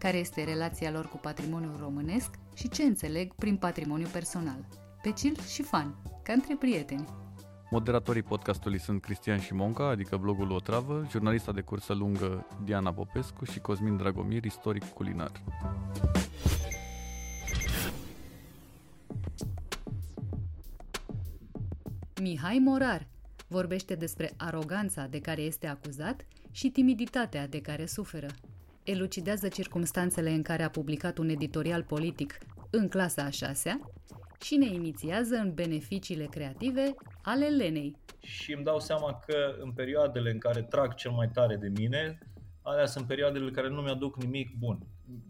Care este relația lor cu patrimoniul românesc și ce înțeleg prin patrimoniu personal. Pe chill și fan, ca între prieteni. Moderatorii podcastului sunt Cristian Șimonca, adică blogul Otravă, jurnalista de cursă lungă Diana Popescu și Cosmin Dragomir, istoric culinar. Mihai Morar vorbește despre aroganța de care este acuzat și timiditatea de care suferă. Elucidează circumstanțele în care a publicat un editorial politic în clasa a șasea și ne inițiază în beneficiile creative ale Lenei. Și îmi dau seama că în perioadele în care trag cel mai tare de mine, alea sunt perioadele în care nu mi-aduc nimic bun.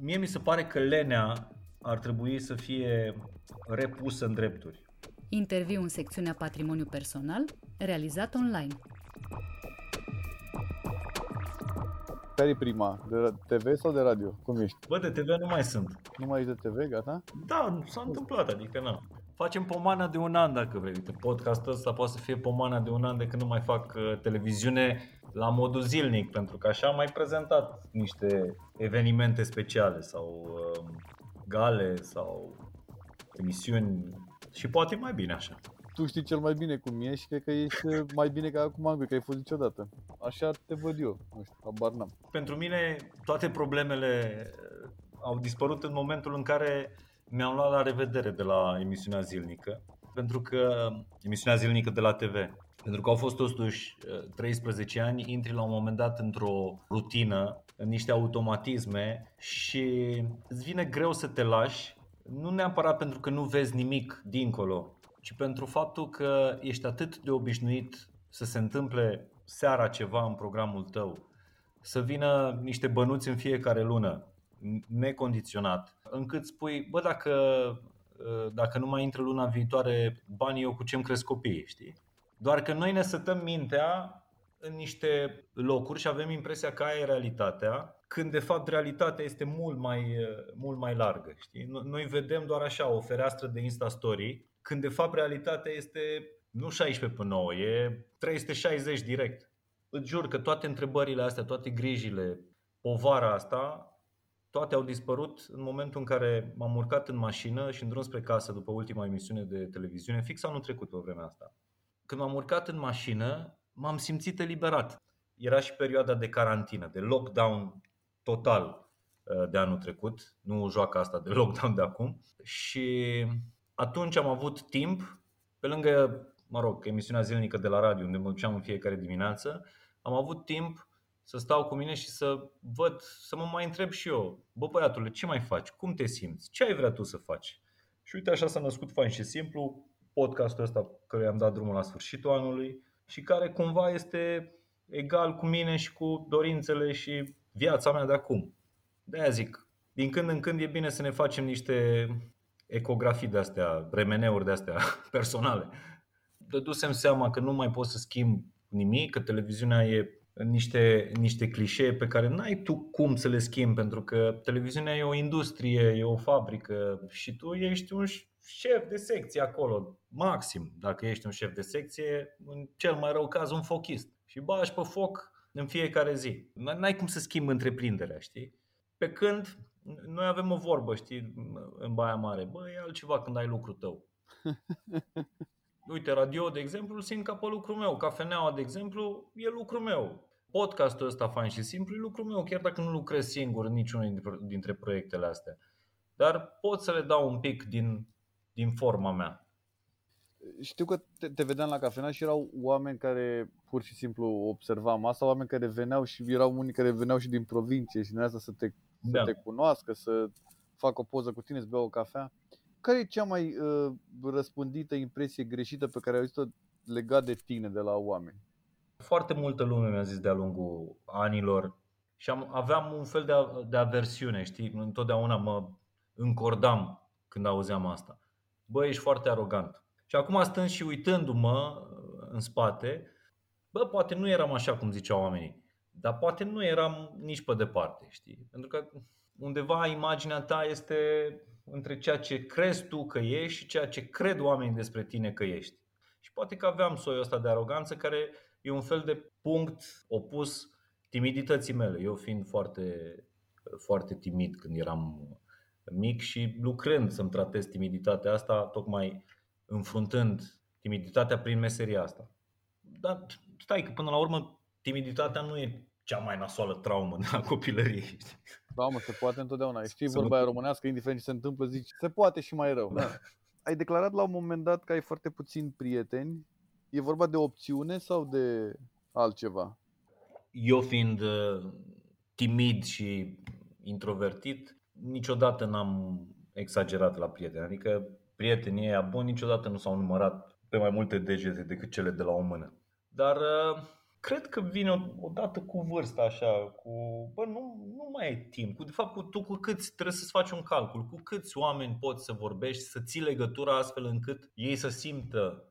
Mie mi se pare că lenea ar trebui să fie repusă în drepturi. Interviu în secțiunea Patrimoniu Personal, realizat online. Care e prima? De TV sau de radio? Cum ești? Bă, de TV nu mai sunt. Nu mai ești de TV, gata? Da, s-a întâmplat, adică nu. Facem pomana de un an dacă vrei. Uite, podcastul ăsta poate să fie pomana de un an de când nu mai fac uh, televiziune la modul zilnic, pentru că așa am mai prezentat niște evenimente speciale sau uh, gale sau emisiuni și poate mai bine așa. Tu știi cel mai bine cum e și cred că ești mai bine ca acum, că ai fost niciodată. Așa te văd eu, nu știu, abar n-am. Pentru mine toate problemele uh, au dispărut în momentul în care mi-am luat la revedere de la emisiunea zilnică, pentru că emisiunea zilnică de la TV, pentru că au fost totuși 13 uh, ani, intri la un moment dat într-o rutină, în niște automatisme și îți vine greu să te lași, nu neapărat pentru că nu vezi nimic dincolo, ci pentru faptul că ești atât de obișnuit să se întâmple seara ceva în programul tău, să vină niște bănuți în fiecare lună, necondiționat, încât spui, bă, dacă, dacă nu mai intră luna viitoare banii, eu cu ce-mi cresc copiii, știi? Doar că noi ne sătăm mintea în niște locuri și avem impresia că aia e realitatea, când de fapt realitatea este mult mai, mult mai largă. Știi? Noi vedem doar așa o fereastră de Insta Story când de fapt realitatea este nu 16 pe 9, e 360 direct. Îți jur că toate întrebările astea, toate grijile, povara asta, toate au dispărut în momentul în care m-am urcat în mașină și în drum spre casă după ultima emisiune de televiziune, fix anul trecut pe vremea asta. Când m-am urcat în mașină, m-am simțit eliberat. Era și perioada de carantină, de lockdown total uh, de anul trecut, nu joaca asta de lockdown de acum. Și atunci am avut timp, pe lângă, mă rog, emisiunea zilnică de la radio, unde mă duceam în fiecare dimineață, am avut timp să stau cu mine și să văd, să mă mai întreb și eu, bă băiatule, ce mai faci? Cum te simți? Ce ai vrea tu să faci? Și uite așa s-a născut fain și simplu podcastul ăsta care am dat drumul la sfârșitul anului și care cumva este egal cu mine și cu dorințele și viața mea de acum. De-aia zic, din când în când e bine să ne facem niște ecografii de astea, remeneuri de astea personale. Dădusem seama că nu mai pot să schimb nimic, că televiziunea e niște, niște clișee pe care n-ai tu cum să le schimbi, pentru că televiziunea e o industrie, e o fabrică și tu ești un șef de secție acolo, maxim, dacă ești un șef de secție, în cel mai rău caz un fochist. Și bași pe foc în fiecare zi. N-ai cum să schimbi întreprinderea, știi? Pe când noi avem o vorbă, știi, în Baia Mare. Bă, e altceva când ai lucrul tău. Uite, radio, de exemplu, simt ca pe lucrul meu. Cafeneaua, de exemplu, e lucrul meu. Podcastul ăsta, fain și simplu, e lucrul meu, chiar dacă nu lucrez singur în niciunul dintre proiectele astea. Dar pot să le dau un pic din, din forma mea. Știu că te, te vedeam la cafenea și erau oameni care pur și simplu observam asta, oameni care veneau și erau unii care veneau și din provincie și din asta să te, să da. te cunoască, să facă o poză cu tine, să bea o cafea. Care e cea mai uh, răspândită impresie greșită pe care ai auzit-o legat de tine de la oameni? Foarte multă lume mi-a zis de-a lungul anilor și am, aveam un fel de, de aversiune, știi? Întotdeauna mă încordam când auzeam asta. Bă, ești foarte arogant. Și acum stând și uitându-mă uh, în spate, bă, poate nu eram așa cum ziceau oamenii, dar poate nu eram nici pe departe, știi? Pentru că undeva imaginea ta este între ceea ce crezi tu că ești și ceea ce cred oamenii despre tine că ești. Și poate că aveam soiul ăsta de aroganță care e un fel de punct opus timidității mele. Eu fiind foarte, foarte timid când eram mic și lucrând să-mi tratez timiditatea asta, tocmai înfruntând timiditatea prin meseria asta. Dar stai că până la urmă timiditatea nu e cea mai nasoală traumă de la copilărie. Da, mă, se poate întotdeauna. Știi vorba aia românească, indiferent ce se întâmplă, zici, se poate și mai rău. Da. Ai declarat la un moment dat că ai foarte puțini prieteni. E vorba de opțiune sau de altceva? Eu fiind uh, timid și introvertit, niciodată n-am exagerat la prieteni. Adică prietenii ăia buni niciodată nu s-au numărat pe mai multe degete decât cele de la o mână. Dar uh, cred că vine odată cu vârsta așa, cu bă, nu, nu mai e timp. Cu, de fapt, cu, tu cu câți trebuie să-ți faci un calcul, cu câți oameni poți să vorbești, să ții legătura astfel încât ei să simtă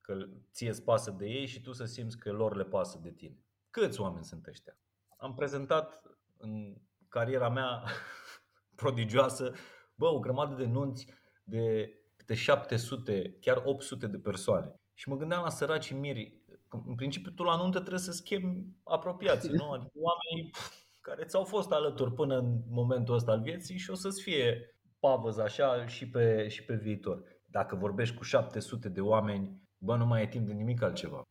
că ție îți pasă de ei și tu să simți că lor le pasă de tine. Câți oameni sunt ăștia? Am prezentat în cariera mea prodigioasă, bă, o grămadă de nunți de câte 700, chiar 800 de persoane. Și mă gândeam la săracii miri. În principiu, tu la nuntă trebuie să schimbi apropiații, nu? Adică oamenii care ți-au fost alături până în momentul ăsta al vieții și o să-ți fie pavăz așa și pe, și pe viitor. Dacă vorbești cu 700 de oameni, bă, nu mai e timp de nimic altceva.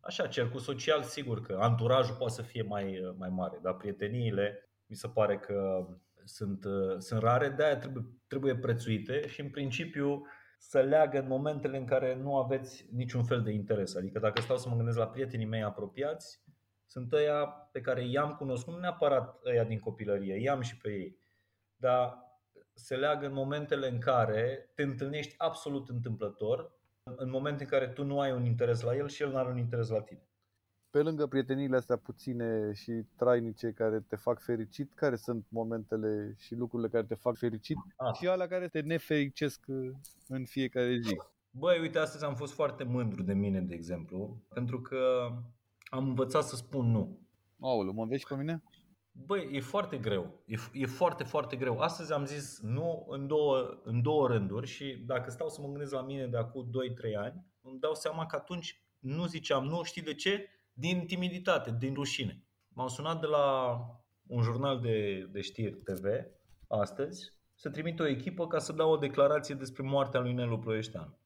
Așa, cercul social, sigur că anturajul poate să fie mai, mai mare, dar prieteniile, mi se pare că sunt, uh, sunt rare, de-aia trebuie, trebuie prețuite și în principiu să leagă în momentele în care nu aveți niciun fel de interes. Adică dacă stau să mă gândesc la prietenii mei apropiați, sunt ăia pe care i-am cunoscut, nu neapărat ăia din copilărie, i-am și pe ei. Dar se leagă în momentele în care te întâlnești absolut întâmplător, în momente în care tu nu ai un interes la el și el nu are un interes la tine pe lângă prieteniile astea puține și trainice care te fac fericit, care sunt momentele și lucrurile care te fac fericit ah. și alea care te nefericesc în fiecare zi? Băi, uite, astăzi am fost foarte mândru de mine, de exemplu, pentru că am învățat să spun nu. Aoleu, mă vezi pe mine? Băi, e foarte greu. E, e foarte, foarte greu. Astăzi am zis nu în două, în două rânduri și dacă stau să mă gândesc la mine de acum 2-3 ani, îmi dau seama că atunci nu ziceam nu, știi de ce? Din timiditate, din rușine. M-au sunat de la un jurnal de, de știri TV astăzi să trimit o echipă ca să dau o declarație despre moartea lui Nelu Ploieștean.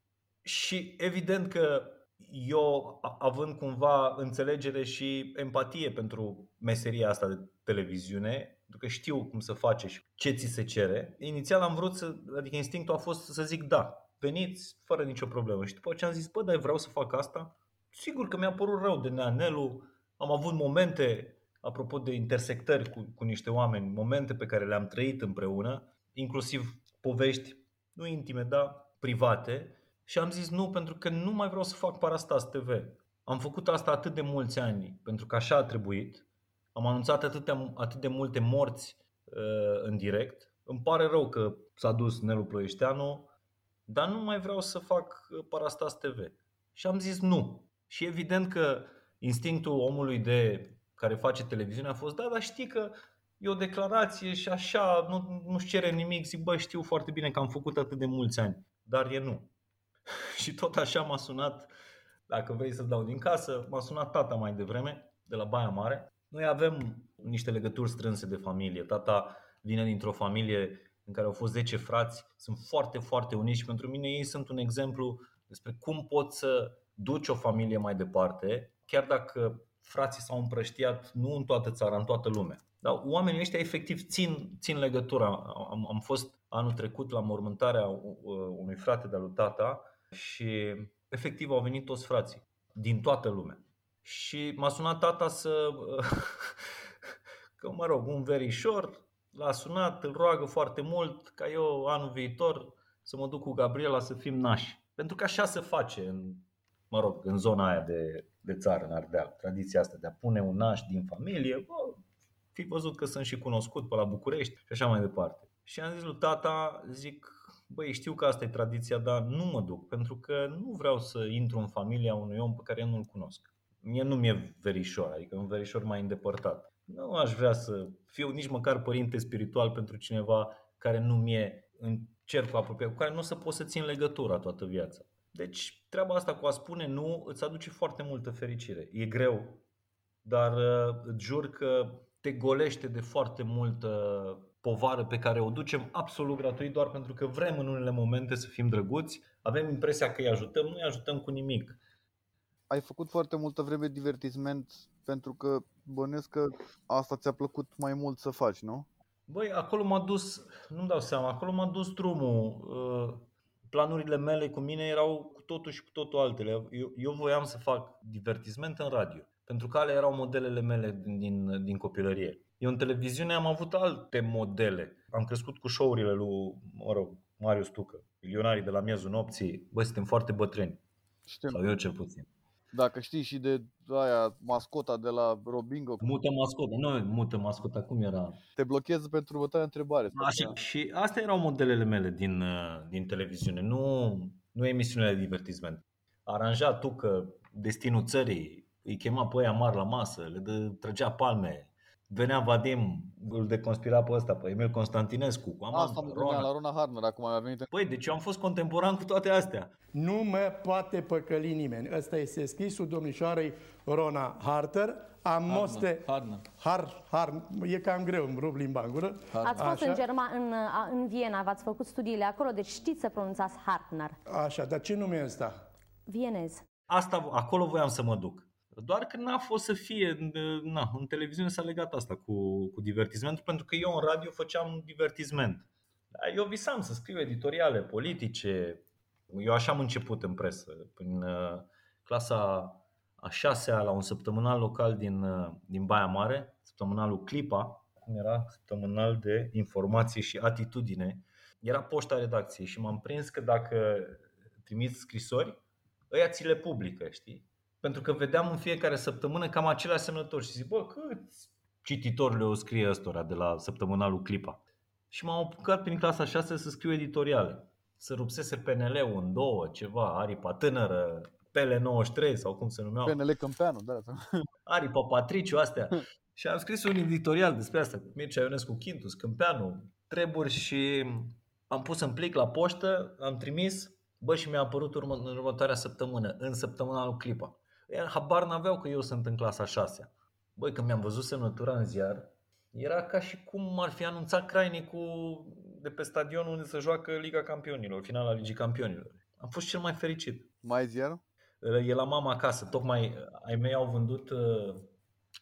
Și evident că eu, având cumva înțelegere și empatie pentru meseria asta de televiziune, pentru că știu cum să face și ce ți se cere, inițial am vrut să, adică instinctul a fost să zic da, veniți fără nicio problemă. Și după aceea am zis, bă, dar vreau să fac asta Sigur că mi-a părut rău de Neanelu. Am avut momente, apropo de intersectări cu, cu niște oameni, momente pe care le-am trăit împreună, inclusiv povești, nu intime, dar private. Și am zis nu, pentru că nu mai vreau să fac Parastas TV. Am făcut asta atât de mulți ani, pentru că așa a trebuit. Am anunțat atâtea, atât de multe morți uh, în direct. Îmi pare rău că s-a dus Nelu Ploieșteanu, dar nu mai vreau să fac uh, Parastas TV. Și am zis nu. Și evident că instinctul omului de care face televiziune a fost, da, dar știi că e o declarație și așa, nu, nu-și cere nimic, zic, bă, știu foarte bine că am făcut atât de mulți ani, dar e nu. și tot așa m-a sunat, dacă vrei să dau din casă, m-a sunat tata mai devreme, de la Baia Mare. Noi avem niște legături strânse de familie. Tata vine dintr-o familie în care au fost 10 frați, sunt foarte, foarte uniți și pentru mine ei sunt un exemplu despre cum pot să duci o familie mai departe, chiar dacă frații s-au împrăștiat nu în toată țara, în toată lumea. Dar oamenii ăștia efectiv țin, țin legătura. Am, am fost anul trecut la mormântarea unui frate de-al lui tata și efectiv au venit toți frații din toată lumea. Și m-a sunat tata să, că mă rog, un verișor, l-a sunat, îl roagă foarte mult ca eu anul viitor să mă duc cu Gabriela să fim nași. Pentru că așa se face în mă rog, în zona aia de, de țară, în Ardeal, tradiția asta de a pune un naș din familie, bă, fi văzut că sunt și cunoscut pe la București și așa mai departe. Și am zis lui tata, zic, băi, știu că asta e tradiția, dar nu mă duc, pentru că nu vreau să intru în familia unui om pe care eu nu-l cunosc. Mie nu mi-e verișor, adică un verișor mai îndepărtat. Nu aș vrea să fiu nici măcar părinte spiritual pentru cineva care nu mi-e în cercul apropiat, cu care nu o să pot să țin legătura toată viața. Deci treaba asta cu a spune nu îți aduce foarte multă fericire. E greu, dar uh, îți jur că te golește de foarte multă povară pe care o ducem absolut gratuit doar pentru că vrem în unele momente să fim drăguți, avem impresia că îi ajutăm, nu îi ajutăm cu nimic. Ai făcut foarte multă vreme divertisment pentru că bănesc că asta ți-a plăcut mai mult să faci, nu? Băi, acolo m-a dus, nu-mi dau seama, acolo m-a dus drumul. Uh, planurile mele cu mine erau cu totul și cu totul altele. Eu, eu voiam să fac divertisment în radio, pentru că alea erau modelele mele din, din, din copilărie. Eu în televiziune am avut alte modele. Am crescut cu show-urile lui, mă rog, Marius Tucă, milionarii de la miezul nopții. Băi, suntem foarte bătrâni. Știu. Sau eu cel puțin. Dacă știi și de aia mascota de la Robingo. Mută mascota, nu mută mascota, cum era? Te blochezi pentru următoarea întrebare. Așa, și astea erau modelele mele din, uh, din televiziune, nu, nu emisiunile de divertisment. Aranja tu că destinul țării îi chema pe aia mari la masă, le dă, trăgea palme, venea Vadim, îl deconspira pe ăsta, pe Emil Constantinescu, cu Amanda, Asta mă Rona. la Rona Harner, acum a venit. Păi, deci eu am fost contemporan cu toate astea. Nu mă poate păcăli nimeni. Ăsta este scrisul domnișoarei Rona Harter. Am moste... Harner. Har, har, e cam greu, îmi rup limba în gură. Ați fost în, Germa, în, în Viena, v-ați făcut studiile acolo, deci știți să pronunțați Hartner. Așa, dar ce nume e ăsta? Vienez. Asta, acolo voiam să mă duc. Doar că n-a fost să fie, na, în televiziune s-a legat asta cu, cu divertismentul, pentru că eu în radio făceam divertisment. Eu visam să scriu editoriale politice. Eu așa am început în presă. În uh, clasa a șasea la un săptămânal local din, uh, din Baia Mare, săptămânalul Clipa, cum era săptămânal de informație și atitudine. Era poșta redacției și m-am prins că dacă trimiți scrisori, ăia ți le publică, știi? Pentru că vedeam în fiecare săptămână cam aceleași semnători și zic, bă, câți cititori le-o scrie ăstora de la săptămânalul Clipa. Și m-am apucat prin clasa 6 să scriu editoriale. Să rupsese PNL-ul în două, ceva, aripa tânără, PL93 sau cum se numeau. PNL Câmpeanu, da. Aripa Patriciu, astea. și am scris un editorial despre asta, cu Mircea Ionescu Chintus, Câmpeanu, treburi și am pus în plic la poștă, am trimis, bă, și mi-a apărut urmă, în următoarea săptămână, în săptămâna Clipa. Iar habar n-aveau că eu sunt în clasa 6 Băi, când mi-am văzut semnătura în ziar, era ca și cum ar fi anunțat Crainicul de pe stadion unde se joacă Liga Campionilor, finala Ligii Campionilor. Am fost cel mai fericit. Mai ziar? E la mama acasă. Tocmai ai mei au vândut, uh,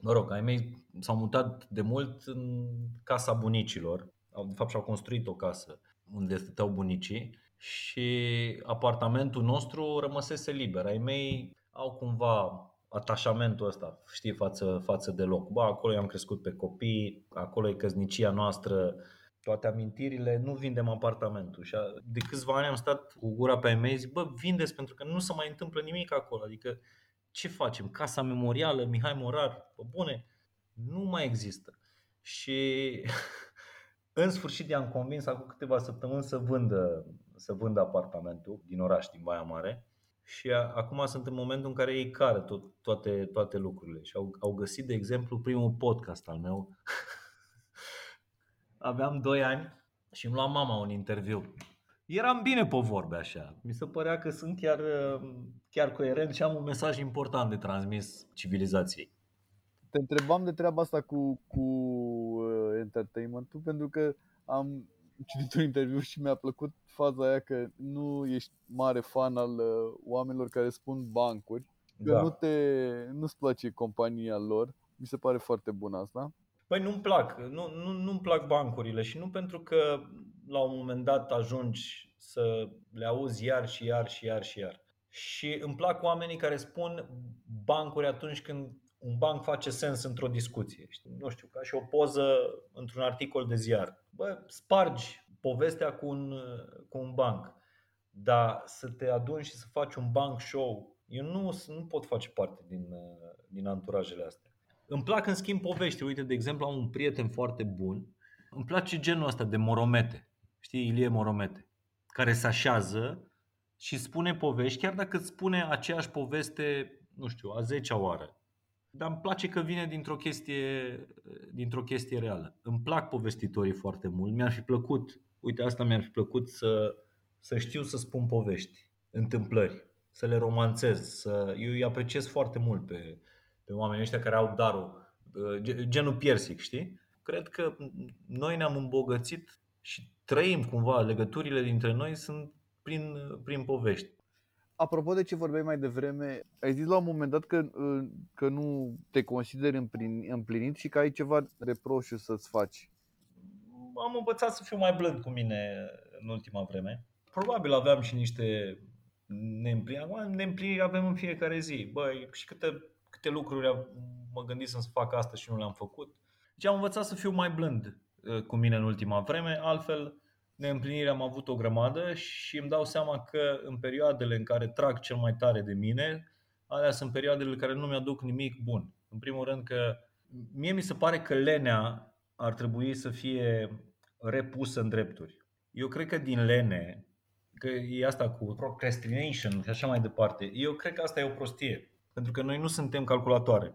mă rog, ai mei s-au mutat de mult în casa bunicilor. De fapt și-au construit o casă unde stăteau bunicii și apartamentul nostru rămăsese liber. Ai mei au cumva atașamentul ăsta, știi, față, față de loc. Bă, acolo i-am crescut pe copii, acolo e căznicia noastră, toate amintirile, nu vindem apartamentul. Și de câțiva ani am stat cu gura pe mei, zic, bă, vindeți pentru că nu se mai întâmplă nimic acolo. Adică ce facem? Casa memorială, Mihai Morar, pe bune, nu mai există. Și în sfârșit i-am convins acum câteva săptămâni să vândă, să vândă apartamentul din oraș, din Baia Mare și a, acum sunt în momentul în care ei care tot, toate, toate lucrurile și au, au găsit, de exemplu, primul podcast al meu. Aveam 2 ani și îmi lua mama un interviu. Eram bine pe vorbe așa. Mi se părea că sunt chiar, chiar coerent și am un mesaj important de transmis civilizației. Te întrebam de treaba asta cu, cu uh, entertainment pentru că am citit un interviu și mi-a plăcut faza aia că nu ești mare fan al uh, oamenilor care spun bancuri, că da. nu te, nu-ți place compania lor. Mi se pare foarte bun asta. Păi nu-mi plac, nu, nu, nu-mi plac bancurile și nu pentru că la un moment dat ajungi să le auzi iar și iar și iar și iar. Și îmi plac oamenii care spun bancuri atunci când un banc face sens într-o discuție. Știi? Nu știu, ca și o poză într-un articol de ziar. Bă, spargi povestea cu un, cu un banc. Dar să te aduni și să faci un bank show, eu nu, nu pot face parte din, din anturajele astea. Îmi plac în schimb povești. Uite, de exemplu, am un prieten foarte bun. Îmi place genul ăsta de moromete. Știi, Ilie Moromete. Care se așează și spune povești, chiar dacă îți spune aceeași poveste, nu știu, a zecea oară. Dar îmi place că vine dintr-o chestie, dintr-o chestie reală. Îmi plac povestitorii foarte mult. Mi-ar fi plăcut, uite, asta mi-ar fi plăcut să, să știu să spun povești, întâmplări, să le romanțez. Să... Eu îi apreciez foarte mult pe, pe oamenii ăștia care au darul, genul Piersic, știi? Cred că noi ne-am îmbogățit și trăim cumva, legăturile dintre noi sunt prin, prin povești. Apropo de ce vorbeai mai devreme, ai zis la un moment dat că, că nu te consideri împlinit și că ai ceva reproșu să-ți faci. Am învățat să fiu mai blând cu mine în ultima vreme. Probabil aveam și niște neîmpliniri. Neîmpliniri avem în fiecare zi. Băi, și câte, câte lucruri mă gândisem să fac asta și nu le-am făcut. Deci am învățat să fiu mai blând uh, cu mine în ultima vreme, altfel neîmpliniri am avut o grămadă și îmi dau seama că în perioadele în care trag cel mai tare de mine, alea sunt perioadele în care nu mi-aduc nimic bun. În primul rând că mie mi se pare că lenea ar trebui să fie repusă în drepturi. Eu cred că din lene, că e asta cu procrastination și așa mai departe, eu cred că asta e o prostie. Pentru că noi nu suntem calculatoare.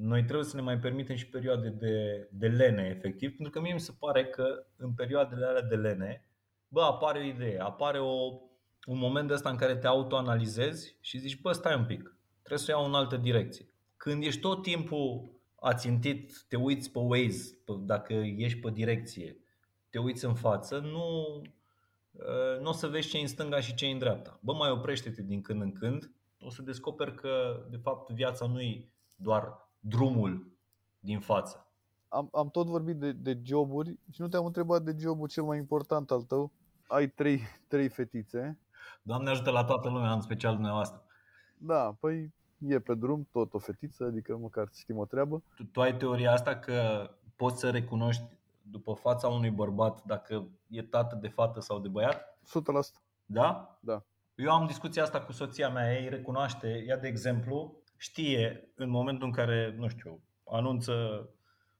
Noi trebuie să ne mai permitem și perioade de, de lene, efectiv, pentru că mie mi se pare că în perioadele alea de lene, bă, apare o idee, apare o, un moment de ăsta în care te autoanalizezi și zici, bă, stai un pic, trebuie să o iau în altă direcție. Când ești tot timpul ațintit, te uiți pe Waze, pe, dacă ești pe direcție, te uiți în față, nu, ă, nu o să vezi ce în stânga și ce în dreapta. Bă, mai oprește-te din când în când, o să descoperi că, de fapt, viața nu e doar drumul din față. Am, am tot vorbit de, de joburi și nu te-am întrebat de jobul cel mai important al tău. Ai trei, trei fetițe. Doamne ajută la toată lumea, în special dumneavoastră. Da, păi e pe drum, tot o fetiță, adică măcar știm o treabă. Tu, tu ai teoria asta că poți să recunoști după fața unui bărbat dacă e tată de fată sau de băiat? 100%. Da? Da. Eu am discuția asta cu soția mea, ei recunoaște, ea de exemplu, știe în momentul în care, nu știu, anunță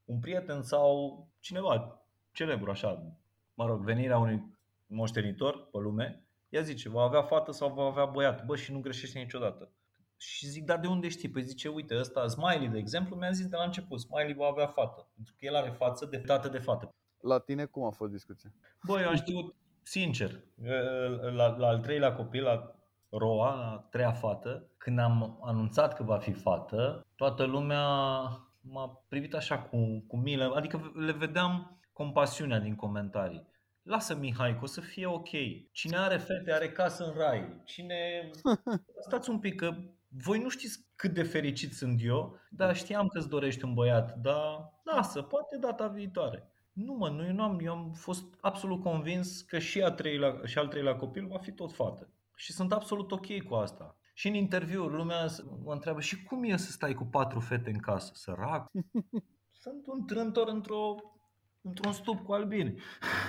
un prieten sau cineva celebru, așa, mă rog, venirea unui moștenitor pe lume, ea zice, va avea fată sau va avea băiat, bă, și nu greșește niciodată. Și zic, dar de unde știi? Păi zice, uite, ăsta, Smiley, de exemplu, mi-a zis de la început, Smiley va avea fată, pentru că el are față de tată de fată. La tine cum a fost discuția? Băi, eu am știut, sincer, la, la al treilea copil, la Roa, la treia fată, când am anunțat că va fi fată, toată lumea m-a privit așa cu, cu milă, adică le vedeam compasiunea din comentarii. Lasă Mihai, că o să fie ok. Cine are fete are casă în rai. Cine... Stați un pic, că voi nu știți cât de fericit sunt eu, dar știam că îți dorești un băiat, dar lasă, poate data viitoare. Nu mă, nu, eu, nu am, eu am fost absolut convins că și, a treilea, și al treilea copil va fi tot fată. Și sunt absolut ok cu asta. Și în interviuri lumea mă întreabă și cum e să stai cu patru fete în casă? Sărac? Sunt un trântor într-o, într-un stup cu albini.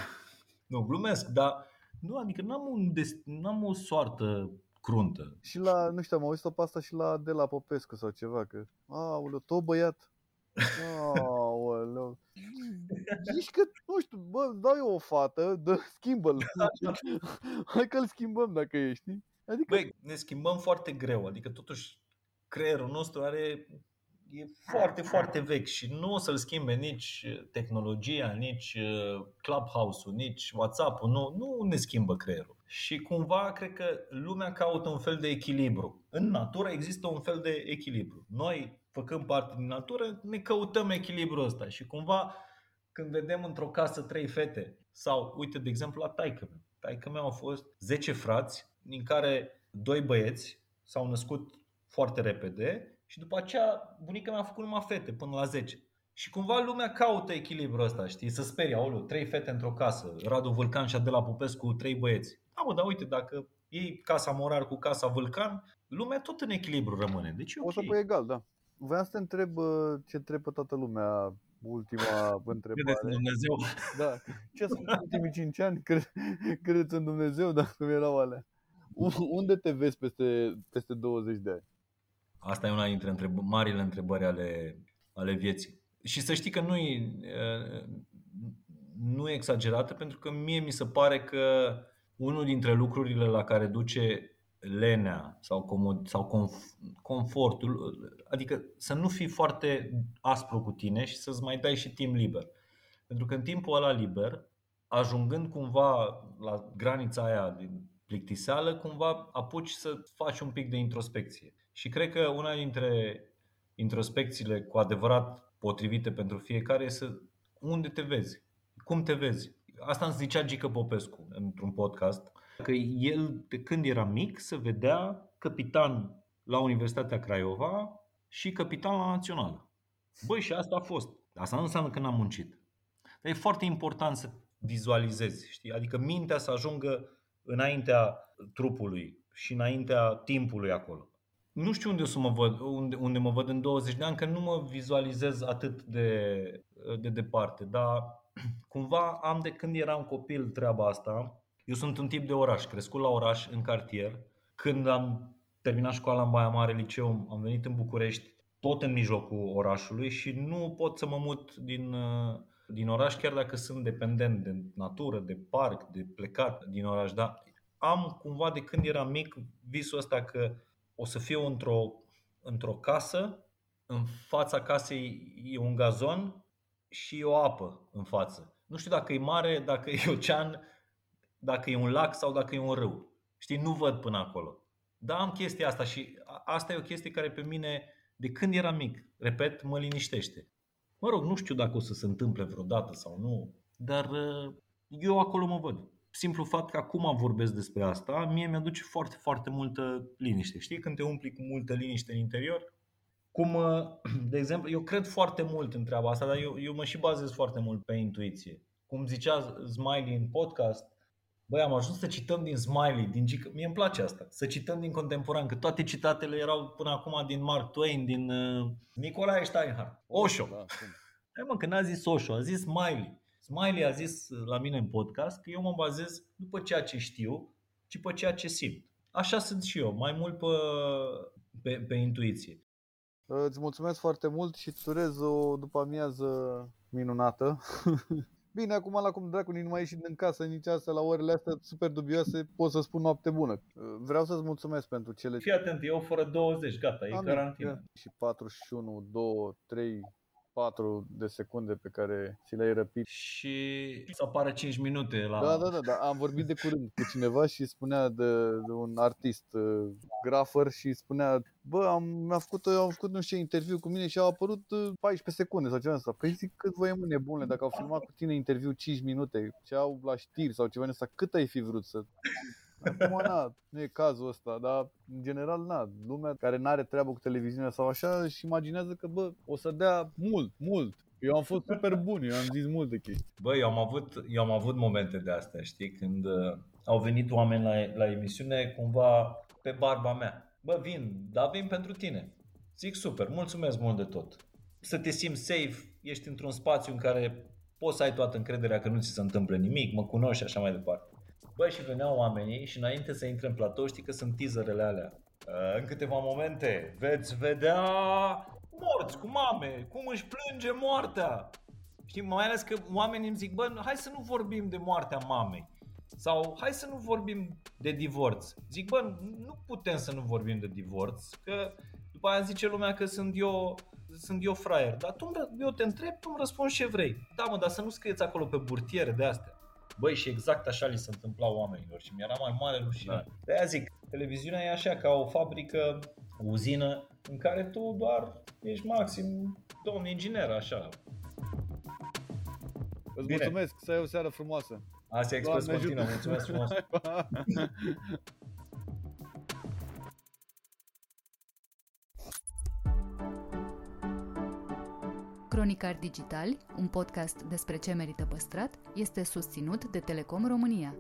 nu, glumesc, dar nu, adică n-am, un des- n-am o soartă cruntă. Și la, nu știu, am auzit-o pe asta și la de la Popescu sau ceva, că, aoleu, tot băiat. Aoleu. Zici că, nu știu, bă, dau eu o fată, dă, schimbă-l. Hai că-l schimbăm dacă ești. Adică... Băi, ne schimbăm foarte greu, adică totuși creierul nostru are e foarte, foarte vechi și nu o să-l schimbe nici tehnologia, nici uh, Clubhouse-ul, nici WhatsApp-ul, nu, nu ne schimbă creierul. Și cumva cred că lumea caută un fel de echilibru. În natură există un fel de echilibru. Noi, făcând parte din natură, ne căutăm echilibrul ăsta și cumva când vedem într-o casă trei fete sau, uite, de exemplu, la taică mea. Taică mea au fost 10 frați, din care doi băieți s-au născut foarte repede și după aceea bunica mea a făcut numai fete până la 10. Și cumva lumea caută echilibrul ăsta, știi, să sperie, aoleu, trei fete într-o casă, Radu Vulcan și Adela Popescu, trei băieți. Da, mă, dar uite, dacă iei casa Morar cu casa Vulcan, lumea tot în echilibru rămâne. Deci okay. O să pui egal, da. Vreau să te întreb ce întreb toată lumea ultima întrebare. Credeți în Dumnezeu? Da. Ce sunt ultimii 5 ani? Credeți în Dumnezeu? Da, cum erau alea. Unde te vezi peste, peste 20 de ani? Asta e una dintre întreb- marile întrebări ale ale vieții. Și să știi că nu e, nu e exagerată pentru că mie mi se pare că unul dintre lucrurile la care duce lenea sau, comod, sau conf, confortul, adică să nu fii foarte aspru cu tine și să-ți mai dai și timp liber. Pentru că în timpul ăla liber, ajungând cumva la granița aia de plictiseală, cumva apuci să faci un pic de introspecție. Și cred că una dintre introspecțiile cu adevărat potrivite pentru fiecare este unde te vezi, cum te vezi. Asta îmi zicea Gică Popescu într-un podcast, că el de când era mic se vedea capitan la Universitatea Craiova și capitan la Națională. Băi, și asta a fost. Asta nu înseamnă că n-am muncit. Dar e foarte important să vizualizezi, știi? Adică mintea să ajungă înaintea trupului și înaintea timpului acolo. Nu știu unde, o să mă văd, unde, unde mă văd în 20 de ani, că nu mă vizualizez atât de, de departe, dar cumva am de când eram copil treaba asta. Eu sunt un tip de oraș, crescut la oraș, în cartier. Când am terminat școala în Baia Mare, liceu, am venit în București, tot în mijlocul orașului și nu pot să mă mut din, din oraș, chiar dacă sunt dependent de natură, de parc, de plecat din oraș. Dar am cumva de când eram mic visul ăsta că o să fiu într-o, într-o casă, în fața casei e un gazon și o apă în față. Nu știu dacă e mare, dacă e ocean, dacă e un lac sau dacă e un râu. Știi, nu văd până acolo. Dar am chestia asta și asta e o chestie care pe mine, de când eram mic, repet, mă liniștește. Mă rog, nu știu dacă o să se întâmple vreodată sau nu, dar uh, eu acolo mă văd. Simplu fapt că acum vorbesc despre asta, mie mi-aduce foarte, foarte multă liniște. Știi, când te umpli cu multă liniște în interior, cum, uh, de exemplu, eu cred foarte mult în treaba asta, dar eu, eu mă și bazez foarte mult pe intuiție. Cum zicea Smiley în podcast, Băi, am ajuns să cităm din Smiley, din G... Mie îmi place asta. Să cităm din contemporan, că toate citatele erau până acum din Mark Twain, din uh, Nicolae Steinhardt, Osho. Da, Hai mă, că n-a zis Osho, a zis Smiley. Smiley a zis la mine în podcast că eu mă bazez nu pe ceea ce știu, ci pe ceea ce simt. Așa sunt și eu, mai mult pe, pe, pe intuiție. Îți mulțumesc foarte mult și îți urez o după amiază minunată. Bine, acum la cum dracu nu mai ieșit din casă nici asta la orele astea super dubioase, pot să spun noapte bună. Vreau să-ți mulțumesc pentru cele... Fii atent, eu fără 20, gata, e carantină. Și 41, 2, 3, 4 de secunde pe care ți le-ai răpit. Și să apară 5 minute la... Da, da, da, da. am vorbit de curând cu cineva și spunea de, de un artist uh, grafer și spunea Bă, am, mi-a făcut, am făcut nu știu ce interviu cu mine și au apărut 14 uh, secunde sau ceva asta. Păi zic cât voi mâine bune dacă au filmat cu tine interviu 5 minute, ce au la știri sau ceva asta, cât ai fi vrut să Acum, na, nu e cazul ăsta, dar în general, na, lumea care nu are treabă cu televiziunea sau așa își imaginează că, bă, o să dea mult, mult. Eu am fost super bun, eu am zis multe chestii. Bă, eu am avut, eu am avut momente de astea, știi, când uh, au venit oameni la, la emisiune cumva pe barba mea. Bă, vin, dar vin pentru tine. Zic super, mulțumesc mult de tot. Să te simți safe, ești într-un spațiu în care poți să ai toată încrederea că nu ți se întâmplă nimic, mă cunoști și așa mai departe. Băi, și veneau oamenii și înainte să intre în platou, știi că sunt teaserele alea. În câteva momente veți vedea morți cu mame, cum își plânge moartea. Știi, mai ales că oamenii îmi zic, bă, hai să nu vorbim de moartea mamei. Sau hai să nu vorbim de divorț. Zic, bă, nu putem să nu vorbim de divorț, că după aia zice lumea că sunt eu, sunt eu fraier. Dar tu, eu te întreb, tu îmi răspunzi ce vrei. Da, mă, dar să nu scrieți acolo pe burtiere de astea. Băi, și exact așa li se întâmpla oamenilor și mi-era mai mare rușine. Da. De aia zic, televiziunea e așa ca o fabrică, o uzină în care tu doar ești maxim domn inginer, așa. Îți Bine. mulțumesc, să ai o seară frumoasă. Asia Express continuă, mulțumesc frumos. Cronicar Digital, un podcast despre ce merită păstrat, este susținut de Telecom România.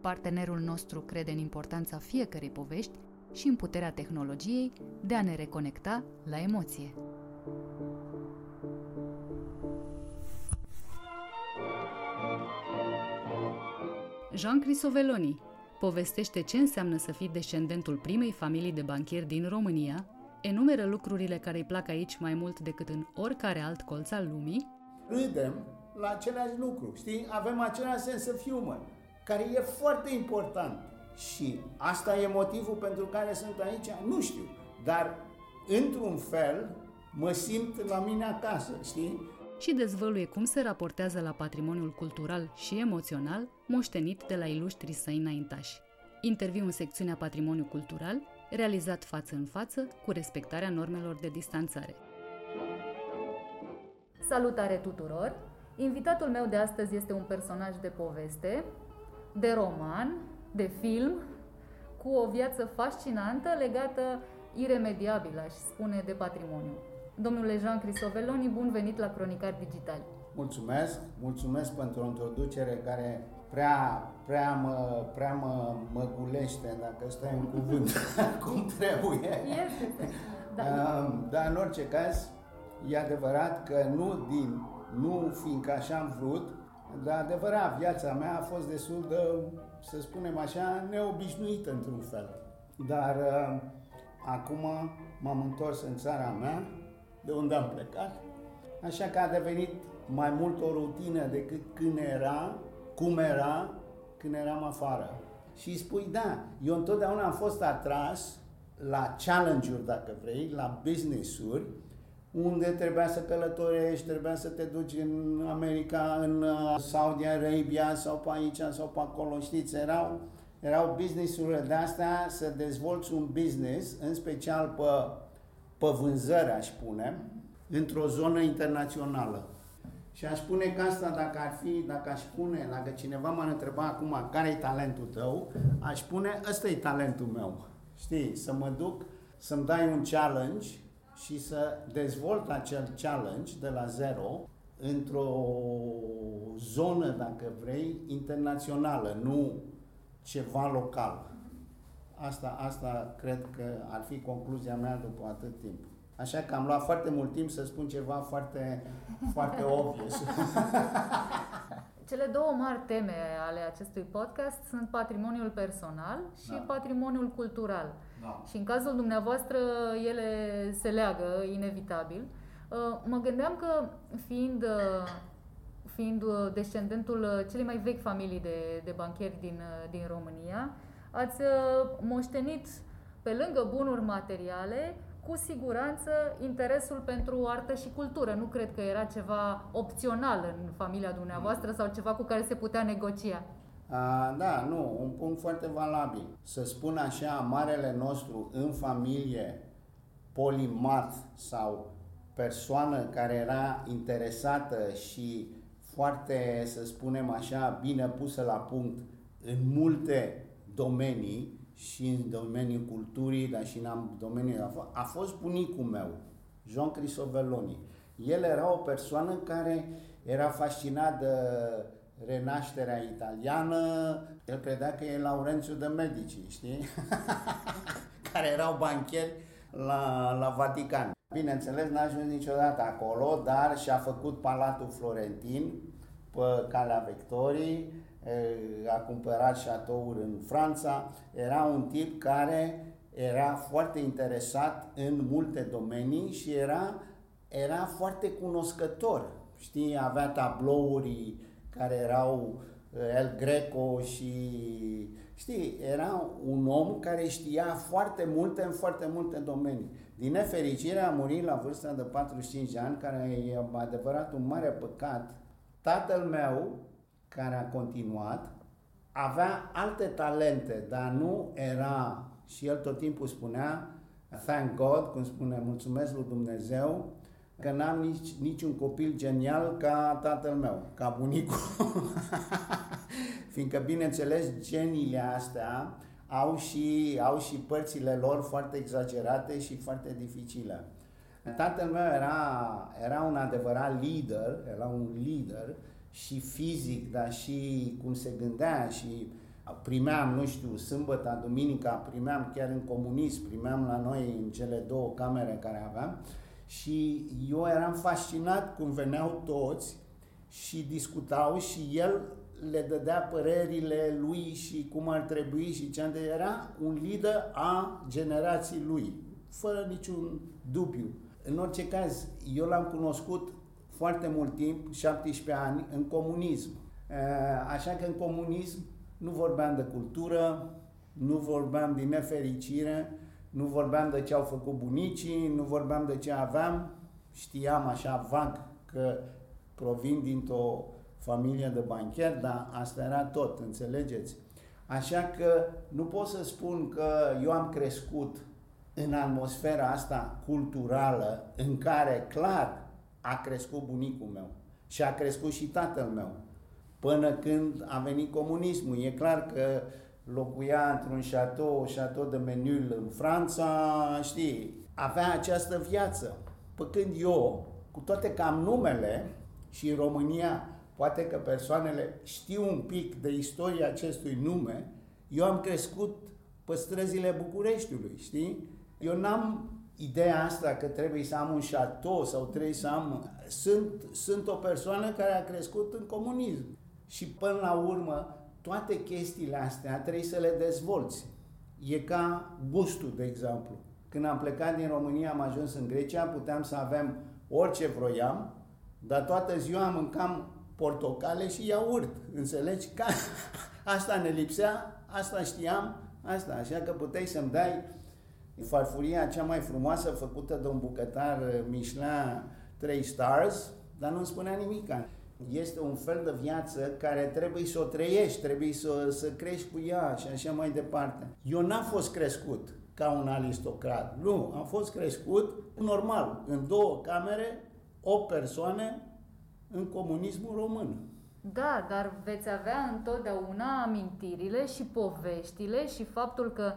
Partenerul nostru crede în importanța fiecărei povești și în puterea tehnologiei de a ne reconecta la emoție. Jean Crisoveloni povestește ce înseamnă să fii descendentul primei familii de banchieri din România enumeră lucrurile care îi plac aici mai mult decât în oricare alt colț al lumii. Râdem la același lucru, știi? Avem același sens of humor, care e foarte important. Și asta e motivul pentru care sunt aici? Nu știu. Dar, într-un fel, mă simt la mine acasă, știi? Și dezvăluie cum se raportează la patrimoniul cultural și emoțional moștenit de la ilustrii săi înaintași. Interviu în secțiunea Patrimoniu Cultural, realizat față în față, cu respectarea normelor de distanțare. Salutare tuturor! Invitatul meu de astăzi este un personaj de poveste, de roman, de film, cu o viață fascinantă legată iremediabilă, aș spune, de patrimoniu. Domnule Jean Crisoveloni, bun venit la Cronicari Digitali. Mulțumesc, mulțumesc pentru o introducere care prea, prea, mă, prea mă, mă gulește, dacă ăsta e un cuvânt, cum trebuie. Este, da. Dar în orice caz, e adevărat că nu din, nu fiindcă așa am vrut, dar adevărat, viața mea a fost destul de, să spunem așa, neobișnuită într-un fel. Dar uh, acum m-am întors în țara mea, de unde am plecat, așa că a devenit mai mult o rutină decât când era, cum era, când eram afară. Și spui, da, eu întotdeauna am fost atras la challenge-uri, dacă vrei, la business-uri, unde trebuia să călătorești, trebuia să te duci în America, în uh, Saudi Arabia sau pe aici sau pe acolo, știți, erau, erau business-urile de astea să dezvolți un business, în special pe, pe vânzări, aș spune, într-o zonă internațională. Și aș spune că asta, dacă ar fi, dacă aș spune, dacă cineva m-ar întreba acum care e talentul tău, aș spune, ăsta e talentul meu. Știi, să mă duc, să-mi dai un challenge și să dezvolt acel challenge de la zero într-o zonă, dacă vrei, internațională, nu ceva local. Asta, asta cred că ar fi concluzia mea după atât timp. Așa că am luat foarte mult timp să spun ceva foarte, foarte obvious. Cele două mari teme ale acestui podcast sunt patrimoniul personal și da. patrimoniul cultural. Da. Și în cazul dumneavoastră ele se leagă inevitabil. Uh, mă gândeam că fiind, uh, fiind uh, descendentul celei mai vechi familii de, de bancheri din, din România, ați moștenit pe lângă bunuri materiale cu siguranță interesul pentru artă și cultură. Nu cred că era ceva opțional în familia dumneavoastră sau ceva cu care se putea negocia. A, da, nu, un punct foarte valabil. Să spun așa, marele nostru în familie, polimat sau persoană care era interesată și foarte, să spunem așa, bine pusă la punct în multe domenii, și în domeniul culturii, dar și în domeniul... A fost bunicul meu, Jean Crisoveloni. El era o persoană care era fascinat de renașterea italiană, el credea că e Laurențiu de Medici, știi? care erau bancheri la, la Vatican. Bineînțeles, n-a ajuns niciodată acolo, dar și-a făcut Palatul Florentin pe calea Victoriei, a cumpărat șatouri în Franța, era un tip care era foarte interesat în multe domenii și era, era foarte cunoscător. Știi, avea tablouri care erau El Greco și știi, era un om care știa foarte multe în foarte multe domenii. Din nefericire a murit la vârsta de 45 de ani, care e adevărat un mare păcat. Tatăl meu care a continuat, avea alte talente, dar nu era, și el tot timpul spunea, thank God, cum spune, mulțumesc lui Dumnezeu, că n-am nici, niciun copil genial ca tatăl meu, ca bunicul. Fiindcă, bineînțeles, geniile astea au și, au și părțile lor foarte exagerate și foarte dificile. Tatăl meu era, era un adevărat lider, era un lider și fizic, dar și cum se gândea și primeam, nu știu, sâmbătă, duminica, primeam chiar în comunism, primeam la noi în cele două camere care aveam și eu eram fascinat cum veneau toți și discutau și el le dădea părerile lui și cum ar trebui și ce era un lider a generației lui. fără niciun dubiu. În orice caz, eu l-am cunoscut foarte mult timp, 17 ani, în comunism. Așa că în comunism nu vorbeam de cultură, nu vorbeam din nefericire, nu vorbeam de ce au făcut bunicii, nu vorbeam de ce aveam, știam așa vag că provin dintr-o familie de bancher, dar asta era tot, înțelegeți? Așa că nu pot să spun că eu am crescut în atmosfera asta culturală în care clar a crescut bunicul meu și a crescut și tatăl meu până când a venit comunismul. E clar că locuia într-un șatou, șatou de Menul în Franța, știi, avea această viață. Pe când eu, cu toate că am numele și în România poate că persoanele știu un pic de istoria acestui nume, eu am crescut pe străzile Bucureștiului, știi? Eu n-am ideea asta că trebuie să am un șatou sau trebuie să am... Sunt, sunt o persoană care a crescut în comunism. Și până la urmă, toate chestiile astea trebuie să le dezvolți. E ca gustul, de exemplu. Când am plecat din România, am ajuns în Grecia, puteam să avem orice vroiam, dar toată ziua mâncam portocale și iaurt. Înțelegi? Ca asta ne lipsea, asta știam, asta. Așa că puteai să-mi dai farfuria cea mai frumoasă făcută de un bucătar Michelin 3 stars, dar nu-mi spunea nimic. Este un fel de viață care trebuie să o trăiești, trebuie să, să crești cu ea și așa mai departe. Eu n-am fost crescut ca un aristocrat. Nu, am fost crescut normal, în două camere, o persoane în comunismul român. Da, dar veți avea întotdeauna amintirile și poveștile și faptul că